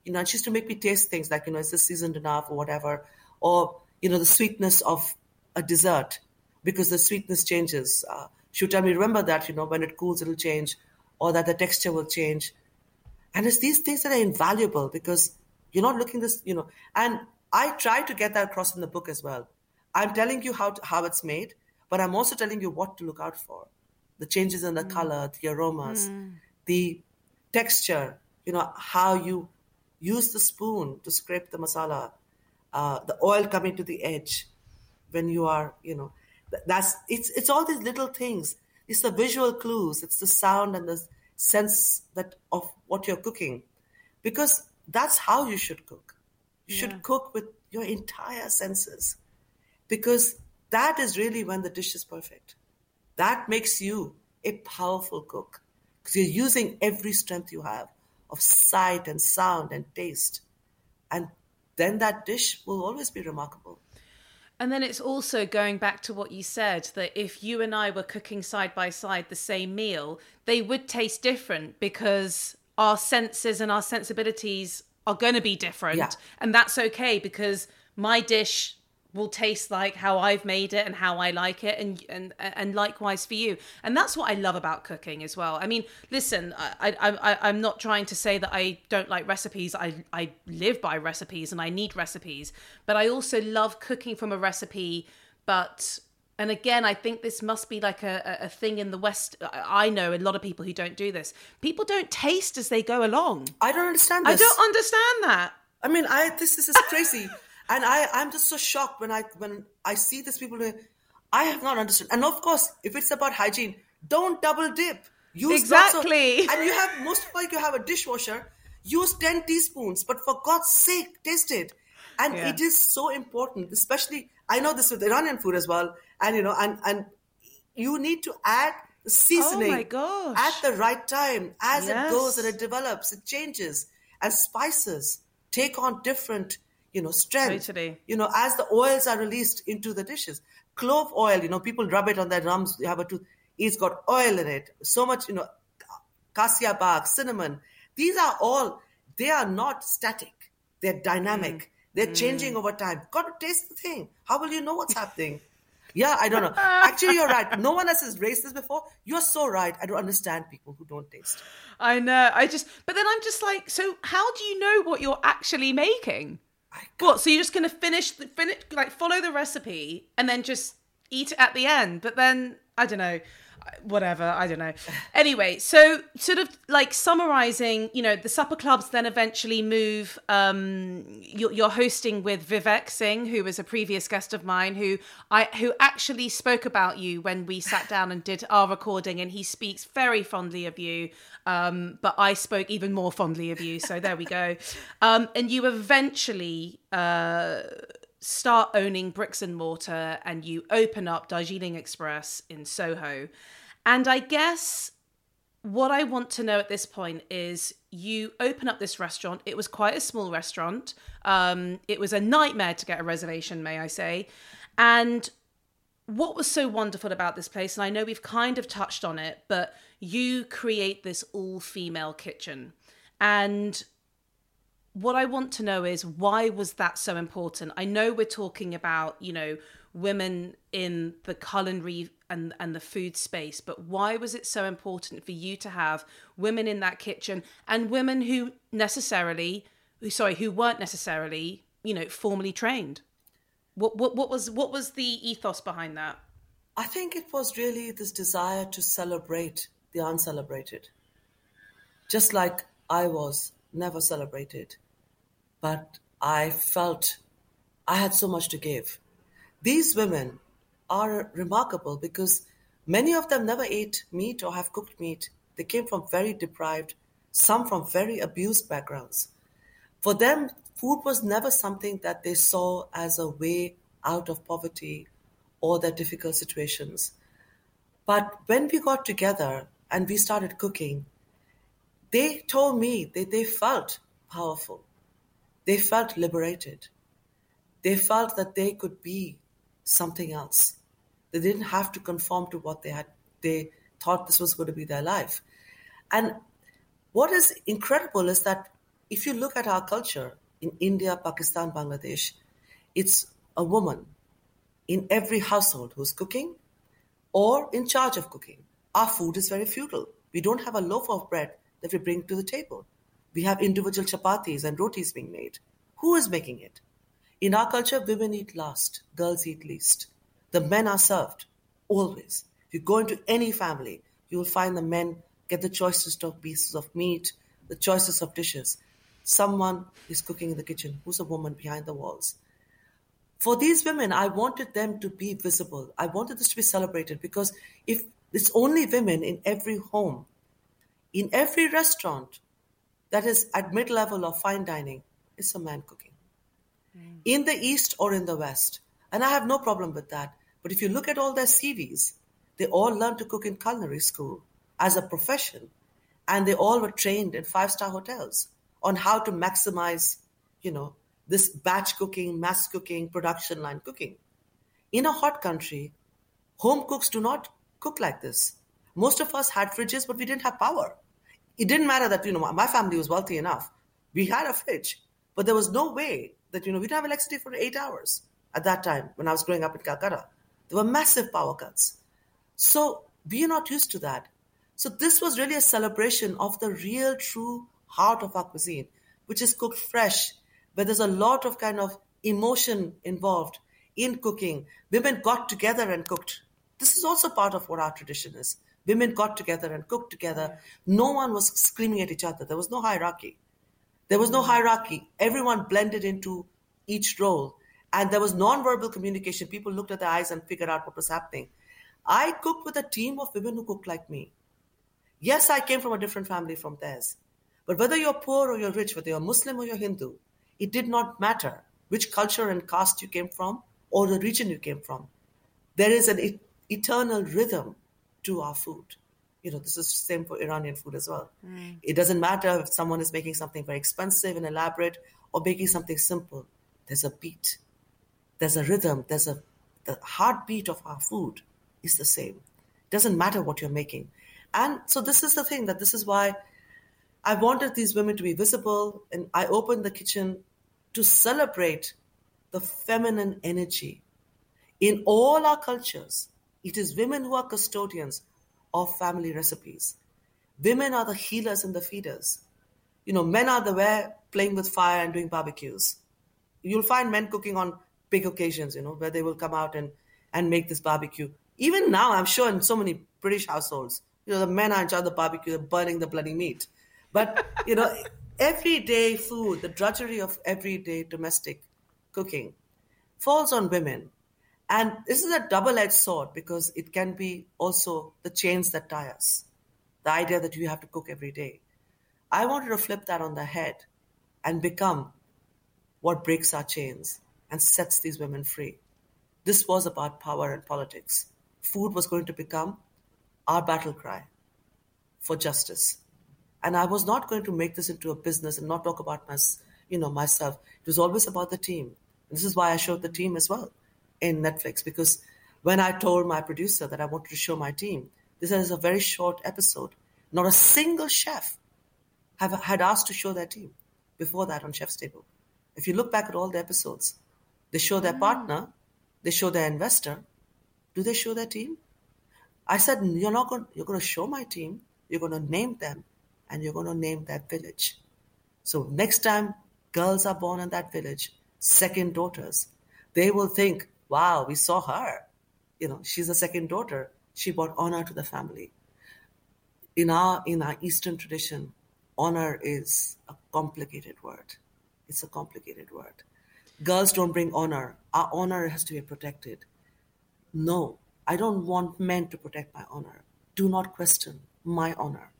You know, and she used to make me taste things like, you know, is this seasoned enough or whatever? Or, you know, the sweetness of a dessert because the sweetness changes. Uh, she would tell me, remember that, you know, when it cools, it'll change or that the texture will change. And it's these things that are invaluable because you're not looking this, you know, and I try to get that across in the book as well. I'm telling you how to, how it's made, but I'm also telling you what to look out for. The changes in the mm. color, the aromas, mm. the texture, you know, how you use the spoon to scrape the masala, uh, the oil coming to the edge when you are, you know, that's it's it's all these little things. It's the visual clues, it's the sound and the sense that of what you're cooking, because that's how you should cook. You yeah. should cook with your entire senses because that is really when the dish is perfect. That makes you a powerful cook because you're using every strength you have of sight and sound and taste. And then that dish will always be remarkable. And then it's also going back to what you said that if you and I were cooking side by side the same meal, they would taste different because our senses and our sensibilities are going to be different. Yeah. And that's okay because my dish will taste like how I've made it and how I like it and and and likewise for you and that's what I love about cooking as well I mean listen I, I, I I'm not trying to say that I don't like recipes I I live by recipes and I need recipes but I also love cooking from a recipe but and again, I think this must be like a, a thing in the West. I know a lot of people who don't do this. People don't taste as they go along. I don't understand this. I don't understand that. I mean, I this, this is crazy. And I, I'm just so shocked when I when I see these people. I have not understood. And of course, if it's about hygiene, don't double dip. Use exactly. Of, and you have most of like you have a dishwasher. Use ten teaspoons, but for God's sake, taste it. And yeah. it is so important, especially I know this with Iranian food as well. And you know, and and you need to add seasoning oh at the right time as yes. it goes and it develops, it changes, and spices take on different you know, strength. Totally. You know, as the oils are released into the dishes. Clove oil, you know, people rub it on their gums. You have a tooth. It's got oil in it. So much, you know, cassia bark, cinnamon. These are all, they are not static. They're dynamic. Mm. They're mm. changing over time. Got to taste the thing. How will you know what's happening? Yeah, I don't know. Actually, you're right. No one else has raised this before. You're so right. I don't understand people who don't taste. I know. I just, but then I'm just like, so how do you know what you're actually making? What? So you're just gonna finish the finish like follow the recipe and then just eat it at the end? But then I don't know whatever i don't know anyway so sort of like summarizing you know the supper clubs then eventually move um you're, you're, hosting with vivek singh who was a previous guest of mine who i who actually spoke about you when we sat down and did our recording and he speaks very fondly of you um but i spoke even more fondly of you so there we go um and you eventually uh start owning bricks and mortar and you open up Darjeeling Express in Soho. And I guess what I want to know at this point is you open up this restaurant. It was quite a small restaurant. Um, it was a nightmare to get a reservation, may I say. And what was so wonderful about this place, and I know we've kind of touched on it, but you create this all female kitchen. And what I want to know is why was that so important? I know we're talking about, you know, women in the culinary and and the food space, but why was it so important for you to have women in that kitchen and women who necessarily sorry, who weren't necessarily you know, formally trained. What what what was what was the ethos behind that? I think it was really this desire to celebrate the uncelebrated. Just like I was never celebrated, but I felt I had so much to give. These women are remarkable because many of them never ate meat or have cooked meat. They came from very deprived, some from very abused backgrounds. For them, food was never something that they saw as a way out of poverty or their difficult situations. But when we got together and we started cooking, they told me that they felt powerful. They felt liberated. They felt that they could be something else. They didn't have to conform to what they had. They thought this was going to be their life. And what is incredible is that if you look at our culture in India, Pakistan, Bangladesh, it's a woman in every household who's cooking or in charge of cooking. Our food is very feudal. We don't have a loaf of bread that we bring to the table. We have individual chapatis and rotis being made. Who is making it? In our culture, women eat last, girls eat least. The men are served, always. If you go into any family, you will find the men get the choicest of pieces of meat, the choicest of dishes. Someone is cooking in the kitchen. Who's a woman behind the walls? For these women, I wanted them to be visible. I wanted this to be celebrated because if it's only women in every home, in every restaurant that is at mid level of fine dining, it's a man cooking. Mm. In the East or in the West. And I have no problem with that. But if you look at all their CVs, they all learned to cook in culinary school as a profession. And they all were trained in five star hotels on how to maximize, you know, this batch cooking, mass cooking, production line cooking. In a hot country, home cooks do not cook like this. Most of us had fridges, but we didn't have power. It didn't matter that, you know, my family was wealthy enough. We had a fridge, but there was no way that, you know, we didn't have electricity for eight hours at that time when I was growing up in Calcutta. There were massive power cuts. So we are not used to that. So this was really a celebration of the real, true heart of our cuisine, which is cooked fresh where there's a lot of kind of emotion involved in cooking. Women got together and cooked. This is also part of what our tradition is. Women got together and cooked together. No one was screaming at each other. There was no hierarchy. There was no hierarchy. Everyone blended into each role. And there was non-verbal communication. People looked at the eyes and figured out what was happening. I cooked with a team of women who cooked like me. Yes, I came from a different family from theirs. But whether you're poor or you're rich, whether you're Muslim or you're Hindu, it did not matter which culture and caste you came from or the region you came from. There is an e- eternal rhythm to our food. You know, this is the same for Iranian food as well. Mm. It doesn't matter if someone is making something very expensive and elaborate or making something simple. There's a beat. There's a rhythm. There's a the heartbeat of our food is the same. It doesn't matter what you're making. And so this is the thing that this is why I wanted these women to be visible and I opened the kitchen to celebrate the feminine energy. In all our cultures, it is women who are custodians of family recipes. Women are the healers and the feeders. You know, men are the way playing with fire and doing barbecues. You'll find men cooking on big occasions, you know, where they will come out and, and make this barbecue. Even now, I'm sure in so many British households, you know, the men are in charge of the barbecue, they're burning the bloody meat. But, you know, everyday food, the drudgery of everyday domestic cooking, falls on women. And this is a double edged sword because it can be also the chains that tie us. The idea that you have to cook every day. I wanted to flip that on the head and become what breaks our chains and sets these women free. This was about power and politics. Food was going to become our battle cry for justice and I was not going to make this into a business and not talk about my, you know, myself. It was always about the team. This is why I showed the team as well in Netflix because when I told my producer that I wanted to show my team, this is a very short episode. Not a single chef have had asked to show their team before that on Chef's Table. If you look back at all the episodes, they show their partner, they show their investor. Do they show their team? I said, you're not going. You're to show my team. You're going to name them and you're going to name that village. So next time girls are born in that village, second daughters. They will think, wow, we saw her. You know, she's a second daughter. She brought honor to the family. In our in our Eastern tradition, honor is a complicated word. It's a complicated word. Girls don't bring honor. Our honor has to be protected. No, I don't want men to protect my honor. Do not question my honor.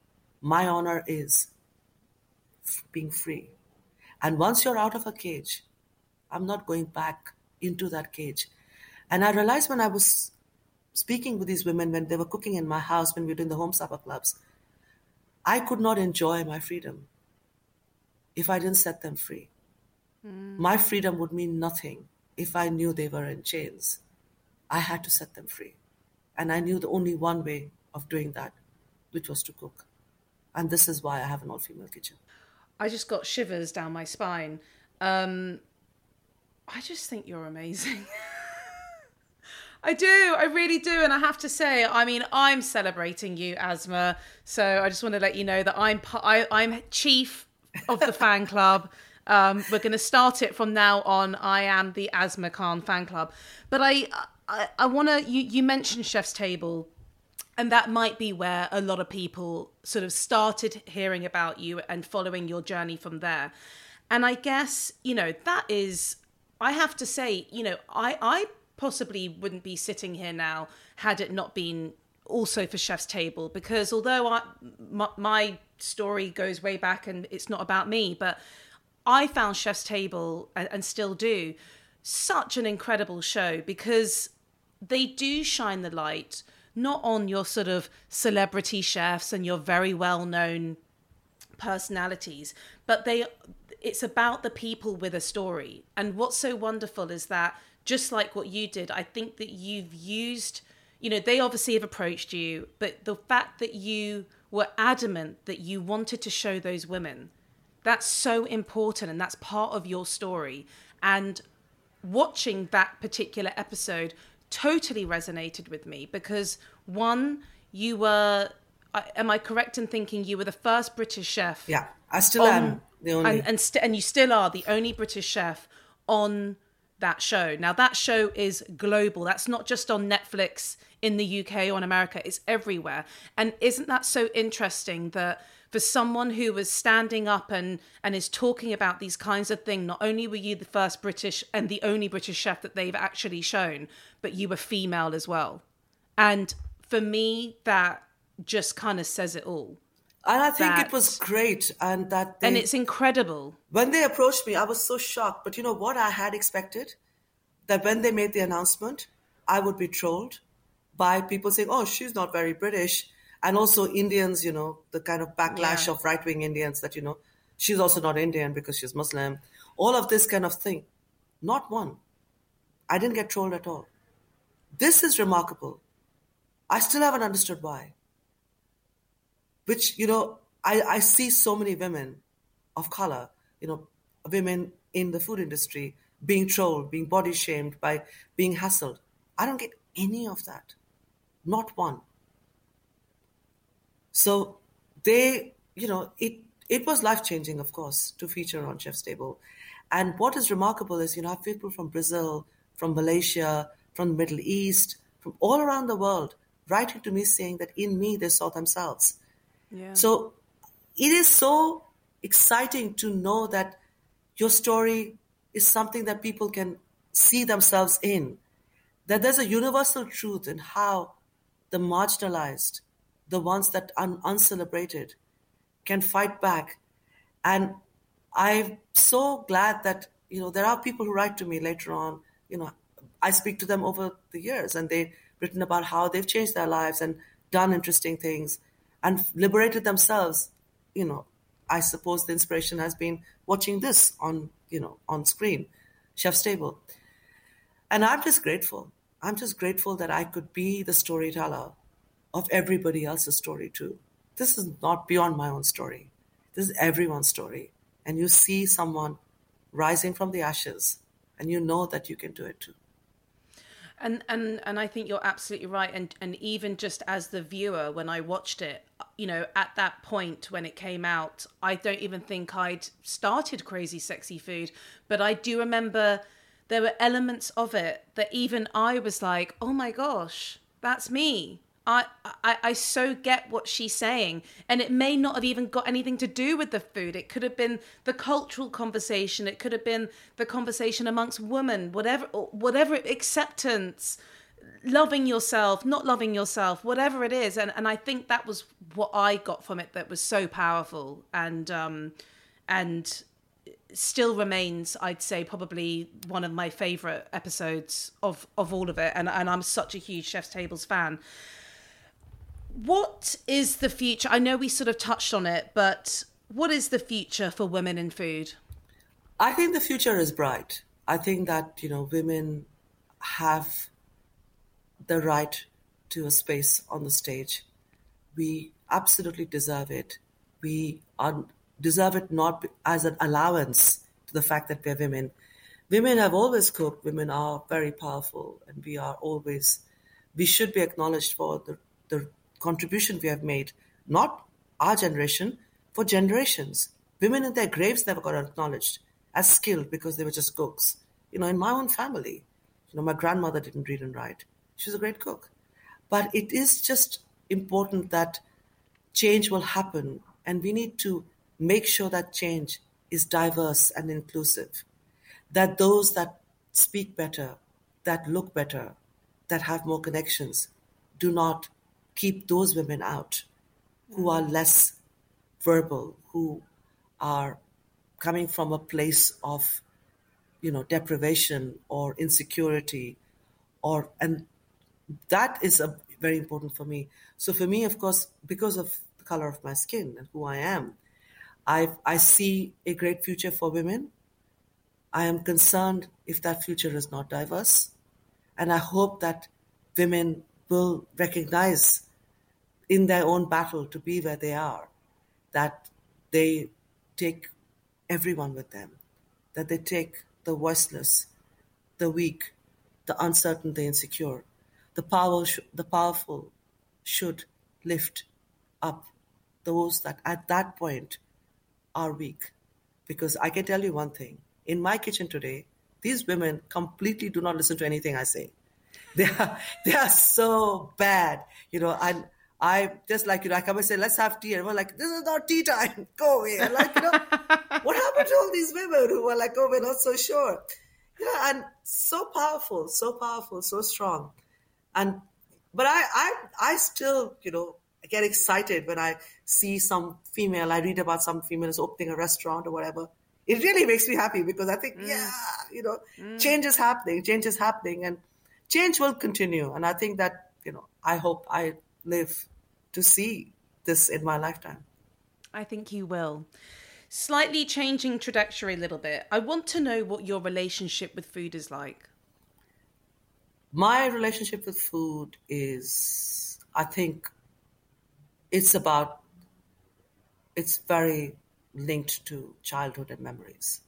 My honor is being free. And once you're out of a cage, I'm not going back into that cage. And I realized when I was speaking with these women, when they were cooking in my house, when we were doing the home supper clubs, I could not enjoy my freedom if I didn't set them free. My freedom would mean nothing if I knew they were in chains. I had to set them free. And I knew the only one way of doing that, which was to cook. And this is why I have an all female kitchen. I just got shivers down my spine. Um, I just think you're amazing. I do, I really do, and I have to say, I mean, I'm celebrating you, Asma. So I just want to let you know that I'm I, I'm chief of the fan club. Um, we're going to start it from now on. I am the Asma Khan fan club, but I I, I want to. You you mentioned Chef's Table and that might be where a lot of people sort of started hearing about you and following your journey from there and i guess you know that is i have to say you know i i possibly wouldn't be sitting here now had it not been also for chef's table because although I, my, my story goes way back and it's not about me but i found chef's table and, and still do such an incredible show because they do shine the light not on your sort of celebrity chefs and your very well known personalities, but they it's about the people with a story. And what's so wonderful is that just like what you did, I think that you've used, you know, they obviously have approached you, but the fact that you were adamant that you wanted to show those women, that's so important and that's part of your story. And watching that particular episode totally resonated with me because one, you were. Am I correct in thinking you were the first British chef? Yeah, I still on, am the only, and and, st- and you still are the only British chef on that show. Now that show is global. That's not just on Netflix in the UK or in America. It's everywhere. And isn't that so interesting that for someone who was standing up and and is talking about these kinds of things not only were you the first british and the only british chef that they've actually shown but you were female as well and for me that just kind of says it all and I think that, it was great, and that they, and it's incredible. When they approached me, I was so shocked. But you know what? I had expected that when they made the announcement, I would be trolled by people saying, "Oh, she's not very British." And also Indians, you know, the kind of backlash yeah. of right wing Indians that, you know, she's also not Indian because she's Muslim, all of this kind of thing. Not one. I didn't get trolled at all. This is remarkable. I still haven't understood why. Which, you know, I, I see so many women of color, you know, women in the food industry being trolled, being body shamed, by being hassled. I don't get any of that. Not one. So they, you know, it it was life changing, of course, to feature on Chef's Table. And what is remarkable is, you know, I have people from Brazil, from Malaysia, from the Middle East, from all around the world writing to me saying that in me they saw themselves. Yeah. So it is so exciting to know that your story is something that people can see themselves in. That there's a universal truth in how the marginalized, the ones that are uncelebrated can fight back. And I'm so glad that, you know, there are people who write to me later on, you know, I speak to them over the years and they've written about how they've changed their lives and done interesting things and liberated themselves. You know, I suppose the inspiration has been watching this on, you know, on screen, Chef's Table. And I'm just grateful. I'm just grateful that I could be the storyteller of everybody else's story too. This is not beyond my own story. This is everyone's story. And you see someone rising from the ashes and you know that you can do it too. And and and I think you're absolutely right. And and even just as the viewer, when I watched it, you know, at that point when it came out, I don't even think I'd started Crazy Sexy Food, but I do remember there were elements of it that even I was like, oh my gosh, that's me. I, I, I so get what she's saying. And it may not have even got anything to do with the food. It could have been the cultural conversation. It could have been the conversation amongst women, whatever, whatever acceptance, loving yourself, not loving yourself, whatever it is. And, and I think that was what I got from it that was so powerful. And, um, and still remains, I'd say, probably one of my favorite episodes of, of all of it. And, and I'm such a huge Chef's Tables fan what is the future? I know we sort of touched on it, but what is the future for women in food? I think the future is bright. I think that, you know, women have the right to a space on the stage. We absolutely deserve it. We are, deserve it not as an allowance to the fact that we're women. Women have always cooked. Women are very powerful, and we are always. We should be acknowledged for the, the contribution we have made, not our generation, for generations. Women in their graves never got acknowledged as skilled because they were just cooks. You know, in my own family, you know, my grandmother didn't read and write. She was a great cook. But it is just important that change will happen, and we need to make sure that change is diverse and inclusive. That those that speak better, that look better, that have more connections, do not keep those women out who are less verbal, who are coming from a place of, you know, deprivation or insecurity, or and that is a very important for me. So for me, of course, because of the color of my skin and who I am, I I see a great future for women. I am concerned if that future is not diverse, and I hope that women will recognize in their own battle to be where they are, that they take everyone with them, that they take the voiceless, the weak, the uncertain, the insecure. The, power sh- the powerful should lift up those that at that point are weak. Because I can tell you one thing in my kitchen today, these women completely do not listen to anything I say. They are, they are so bad, you know, and I just like, you know, I come and say, let's have tea. And we're like, this is not tea time. Go away. And like, you know, what happened to all these women who were like, oh, we're not so sure? You know, and so powerful, so powerful, so strong. And, but I, I, I still, you know, get excited when I see some female, I read about some females opening a restaurant or whatever. It really makes me happy because I think, mm. yeah, you know, mm. change is happening, change is happening, and change will continue. And I think that, you know, I hope I live to see this in my lifetime. I think you will. Slightly changing trajectory a little bit. I want to know what your relationship with food is like. My relationship with food is, I think, it's about, it's very linked to childhood and memories.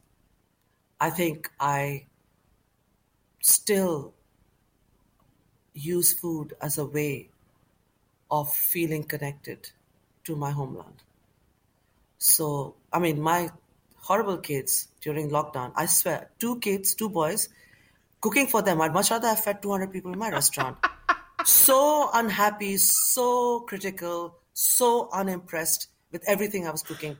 I think I still use food as a way of feeling connected to my homeland. So, I mean, my horrible kids during lockdown, I swear, two kids, two boys, cooking for them. I'd much rather have fed 200 people in my restaurant. so unhappy, so critical, so unimpressed with everything I was cooking.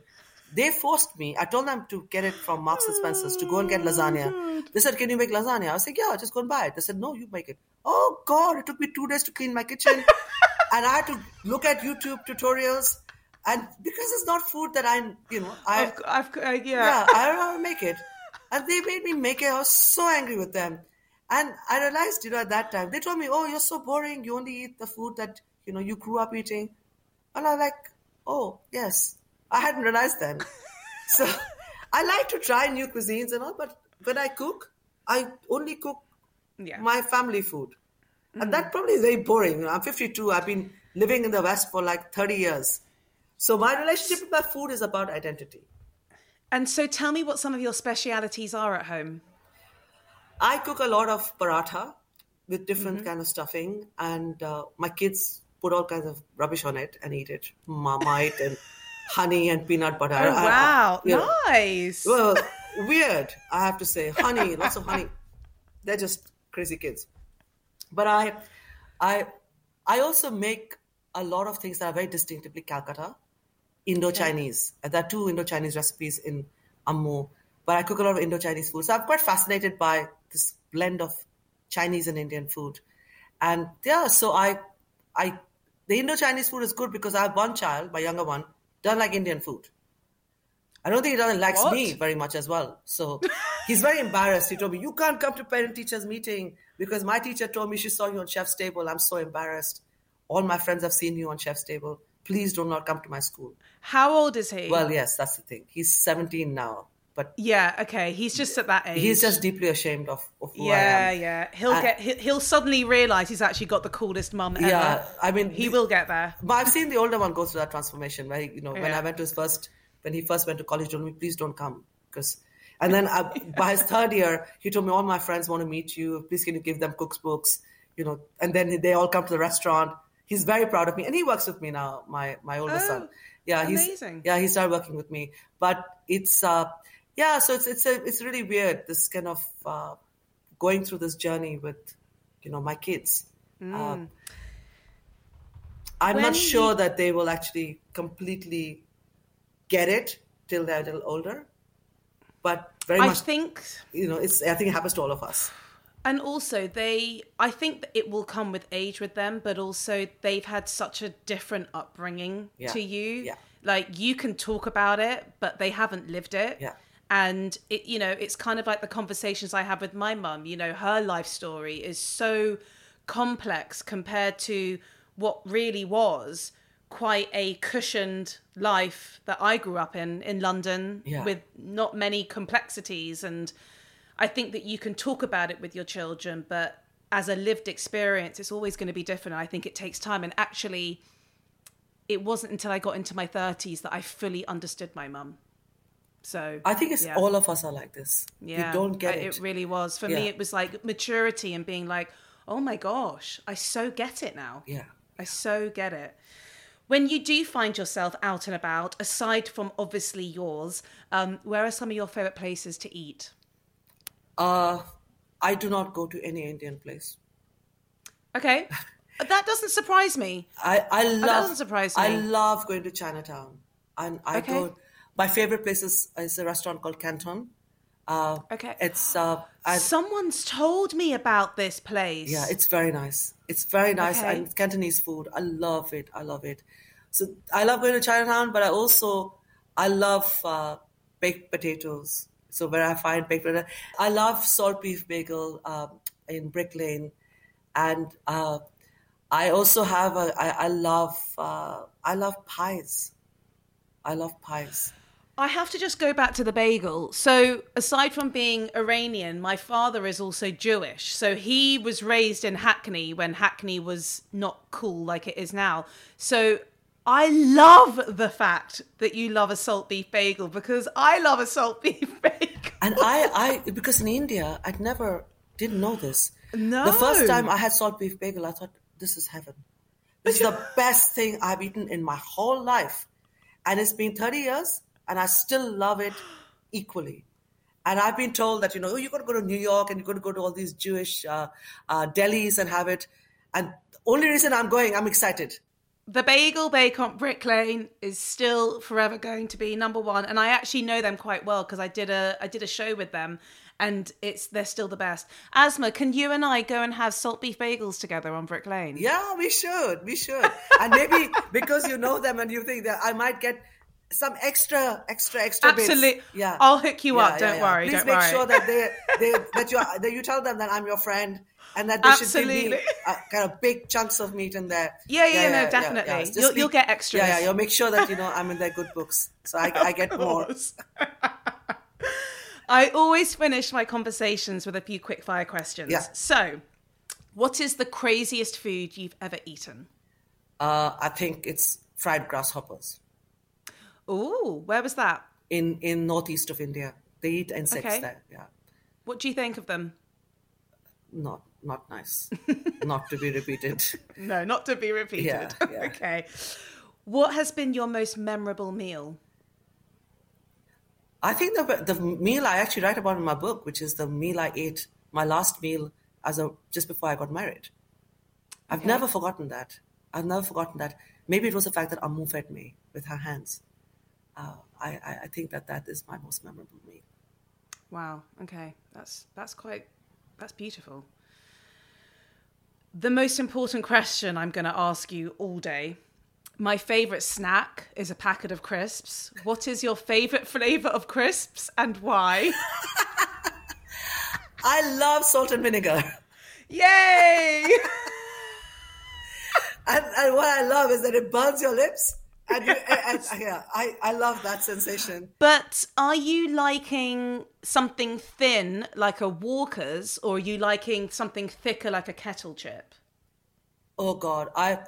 They forced me. I told them to get it from Marks and Spencer's to go and get lasagna. They said, "Can you make lasagna?" I was like, "Yeah, just go and buy it." They said, "No, you make it." Oh God! It took me two days to clean my kitchen and I had to look at YouTube tutorials. And because it's not food that I'm, you know, I, I've, I've, uh, yeah, yeah, I don't know how to make it. And they made me make it. I was so angry with them. And I realized, you know, at that time, they told me, oh, you're so boring. You only eat the food that, you know, you grew up eating. And I was like, oh, yes. I hadn't realized then. so I like to try new cuisines and all, but when I cook, I only cook yeah. my family food. Mm-hmm. And that probably is very boring. I'm 52. I've been living in the West for like 30 years. So my relationship with my food is about identity. And so tell me what some of your specialities are at home. I cook a lot of paratha. with different kind of stuffing, and uh, my kids put all kinds of rubbish on it and eat it, marmite and honey and peanut butter. Oh, I- I- wow. know, nice. well, weird, I have to say. Honey, lots of honey. They're just crazy kids. But I, I, I also make a lot of things that are very distinctively Calcutta, Indo-Chinese. And There are two Indo-Chinese recipes in Ammu, but I cook a lot of Indo-Chinese food. So I'm quite fascinated by this blend of Chinese and Indian food. And yeah, so I, I, the Indo-Chinese food is good because I have one child, my younger one, doesn't like Indian food. I don't think he doesn't likes What? me very much as well. So he's very embarrassed. He told me, "You can't come to parent teachers meeting because my teacher told me she saw you on Chef's Table. I'm so embarrassed. All my friends have seen you on Chef's Table. Please do not come to my school." How old is he? Well, yes, that's the thing. He's 17 now, but yeah, okay. He's just at that age. he's just deeply ashamed of, of who I Yeah, am. yeah. He'll Uh, get. He'll, he'll suddenly realize he's actually got the coolest mum ever. Yeah, I mean, he the- will get there. But I've seen the older one go through that transformation where, he, you know, when Yeah. I went to his first, when he first went to college, he told me, please don't come. Because, and then uh, by his third year, he told me, all my friends want to meet you. Please can you give them cook's books? You know, and then they all come to the restaurant. He's very proud of me. And he works with me now, my, my older Oh, son. Yeah, he's, amazing. yeah, he started working with me. But it's, uh, yeah, so it's, it's, a, it's really weird, this kind of, uh, going through this journey with, you know, my kids. Um, I'm When not sure you- that they will actually completely get it till they're a little older, but very I much, think, you know, it's. I think it happens to all of us. and also they. I think that it will come with age with them, but also they've had such a different upbringing Yeah, to you. yeah. Like you can talk about it, but they haven't lived it. Yeah. And it, you know, it's kind of like the conversations I have with my mum. You know, her life story is so complex compared to what really was quite a cushioned life that I grew up in in London Yeah. with not many complexities and I think that you can talk about it with your children but as a lived experience it's always going to be different I think it takes time and actually it wasn't until I got into my 30s that I fully understood my mum so I think it's yeah. all of us are like this. yeah you don't get I- it. it really was for me it was like maturity and being like oh my gosh I so get it now yeah. I so get it. When you do find yourself out and about, aside from obviously yours, um, where are some of your favorite places to eat? Uh, I do not go to any Indian place. Okay, that doesn't surprise me. I, I love. doesn't surprise I love going to Chinatown, and I Okay. go. My favorite place is, is a restaurant called Canton. Uh, Okay, It's uh, someone's told me about this place. Yeah, it's very nice. It's very nice. Okay. And Cantonese food, I love it. I love it. So I love going to Chinatown, but I also I love uh, baked potatoes. So where I find baked potato, I love salt beef bagel um, in Brick Lane, and uh, I also have a. I, I love uh, I love pies. I love pies. I have to just go back to the bagel. So, aside from being Iranian, my father is also Jewish. So, he was raised in Hackney when Hackney was not cool like it is now. So, I love the fact that you love a salt beef bagel because I love a salt beef bagel. And I, I because in India, I'd never didn't know this. No. The first time I had salt beef bagel, I thought this is heaven. This is the best thing I've eaten in my whole life, and it's been thirty years, and I still love it equally. And I've been told that you know oh, you've got to go to New York and you've got to go to all these Jewish uh, uh, delis and have it. And only reason I'm going, I'm excited. The Bagel Bake on Brick Lane is still forever going to be number one, and I actually know them quite well because I did a I did a show with them, and it's they're still the best. Asma, can you and I go and have salt beef bagels together on Brick Lane? Yeah, we should. We should. And maybe because you know them and you think that I might get some extra, extra, extra bits. Absolutely. Yeah. I'll hook you Yeah, up. yeah, Don't yeah. worry. Please don't make worry. sure that they, they that you that you tell them that I'm your friend and that they should give me Absolutely. uh, kind of big chunks of meat in there. Yeah, yeah, no, definitely. Just You'll- you'll get extras. Yeah, yeah. You'll make sure that you know I'm in their good books, so I, I get more. I always finish my conversations with a few quick fire questions. Yeah. So, what is the craziest food you've ever eaten? Uh, I think it's fried grasshoppers Ooh, where was that? in in northeast of India. They eat insects Okay. there. Yeah. What do you think of them? not not nice. not to be repeated. No, not to be repeated. Yeah, yeah. okay. What has been your most memorable meal? I think the the meal I actually write about in my book, which is the meal I ate, my last meal as a just before I got married. I've Okay. never forgotten that. I've never forgotten that. Maybe it was the fact that Ammu fed me with her hands. Uh, I, I think that that is my most memorable meal. Wow. Okay. That's that's quite that's beautiful. The most important question I'm going to ask you all day. My favorite snack is a packet of crisps. What is your favorite flavor of crisps and why? I love salt and vinegar. Yay! And, and what I love is that it burns your lips. And, you, and, and- yeah, I, I love that sensation. But are you liking something thin like a Walker's or are you liking something thicker like a kettle chip? Oh God, I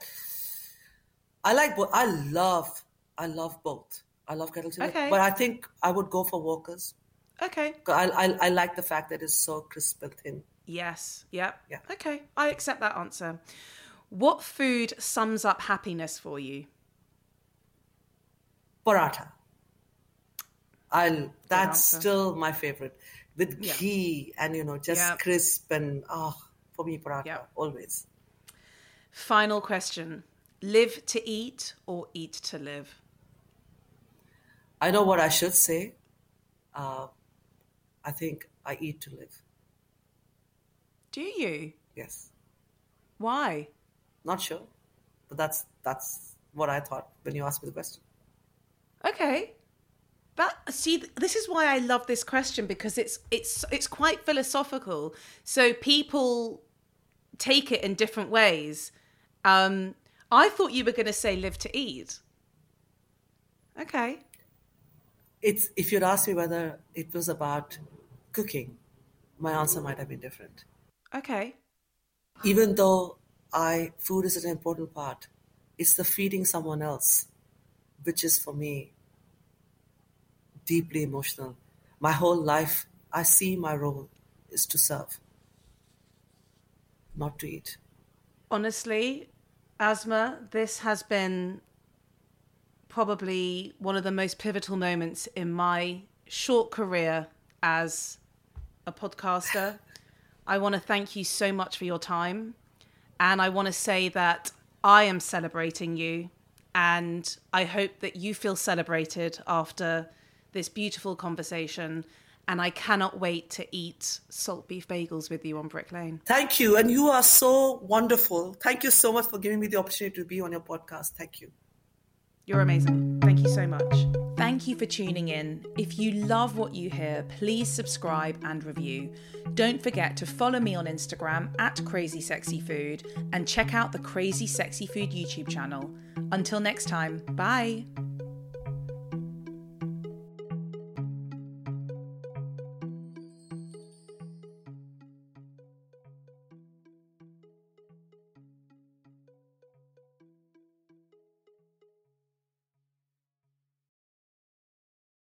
I like both. I love I love both. I love kettle chip, Okay. but I think I would go for Walker's. Okay. I, I I like the fact that it's so crisp and thin. Yes. Yep. Yeah. Okay. I accept that answer. What food sums up happiness for you? Paratha. I that's still my favorite with Yeah. ghee and you know just Yeah. crisp and oh for me paratha Yeah. always. Final question. Live to eat or eat to live? I know what I should say. Uh, I think I eat to live. Do you? Yes, Why? not sure, but that's that's what I thought when you asked me the question. Okay. But see this is why I love this question because it's it's it's quite philosophical. So people take it in different ways. Um I thought you were going to say live to eat. Okay. It's if you'd asked me whether it was about cooking, my answer might have been different. Okay. Even though I food is an important part, it's the feeding someone else, which is for me deeply emotional. My whole life, I see my role is to serve, not to eat. Honestly, Asma, this has been probably one of the most pivotal moments in my short career as a podcaster. I want to thank you so much for your time. And I want to say that I am celebrating you. And I hope that you feel celebrated after this beautiful conversation. And I cannot wait to eat salt beef bagels with you on Brick Lane. Thank you. And you are so wonderful. Thank you so much for giving me the opportunity to be on your podcast. Thank you. You're amazing. Thank you so much. Thank you for tuning in. If you love what you hear, please subscribe and review. Don't forget to follow me on Instagram at Crazy Sexy Food and check out the Crazy Sexy Food YouTube channel. Until next time, bye.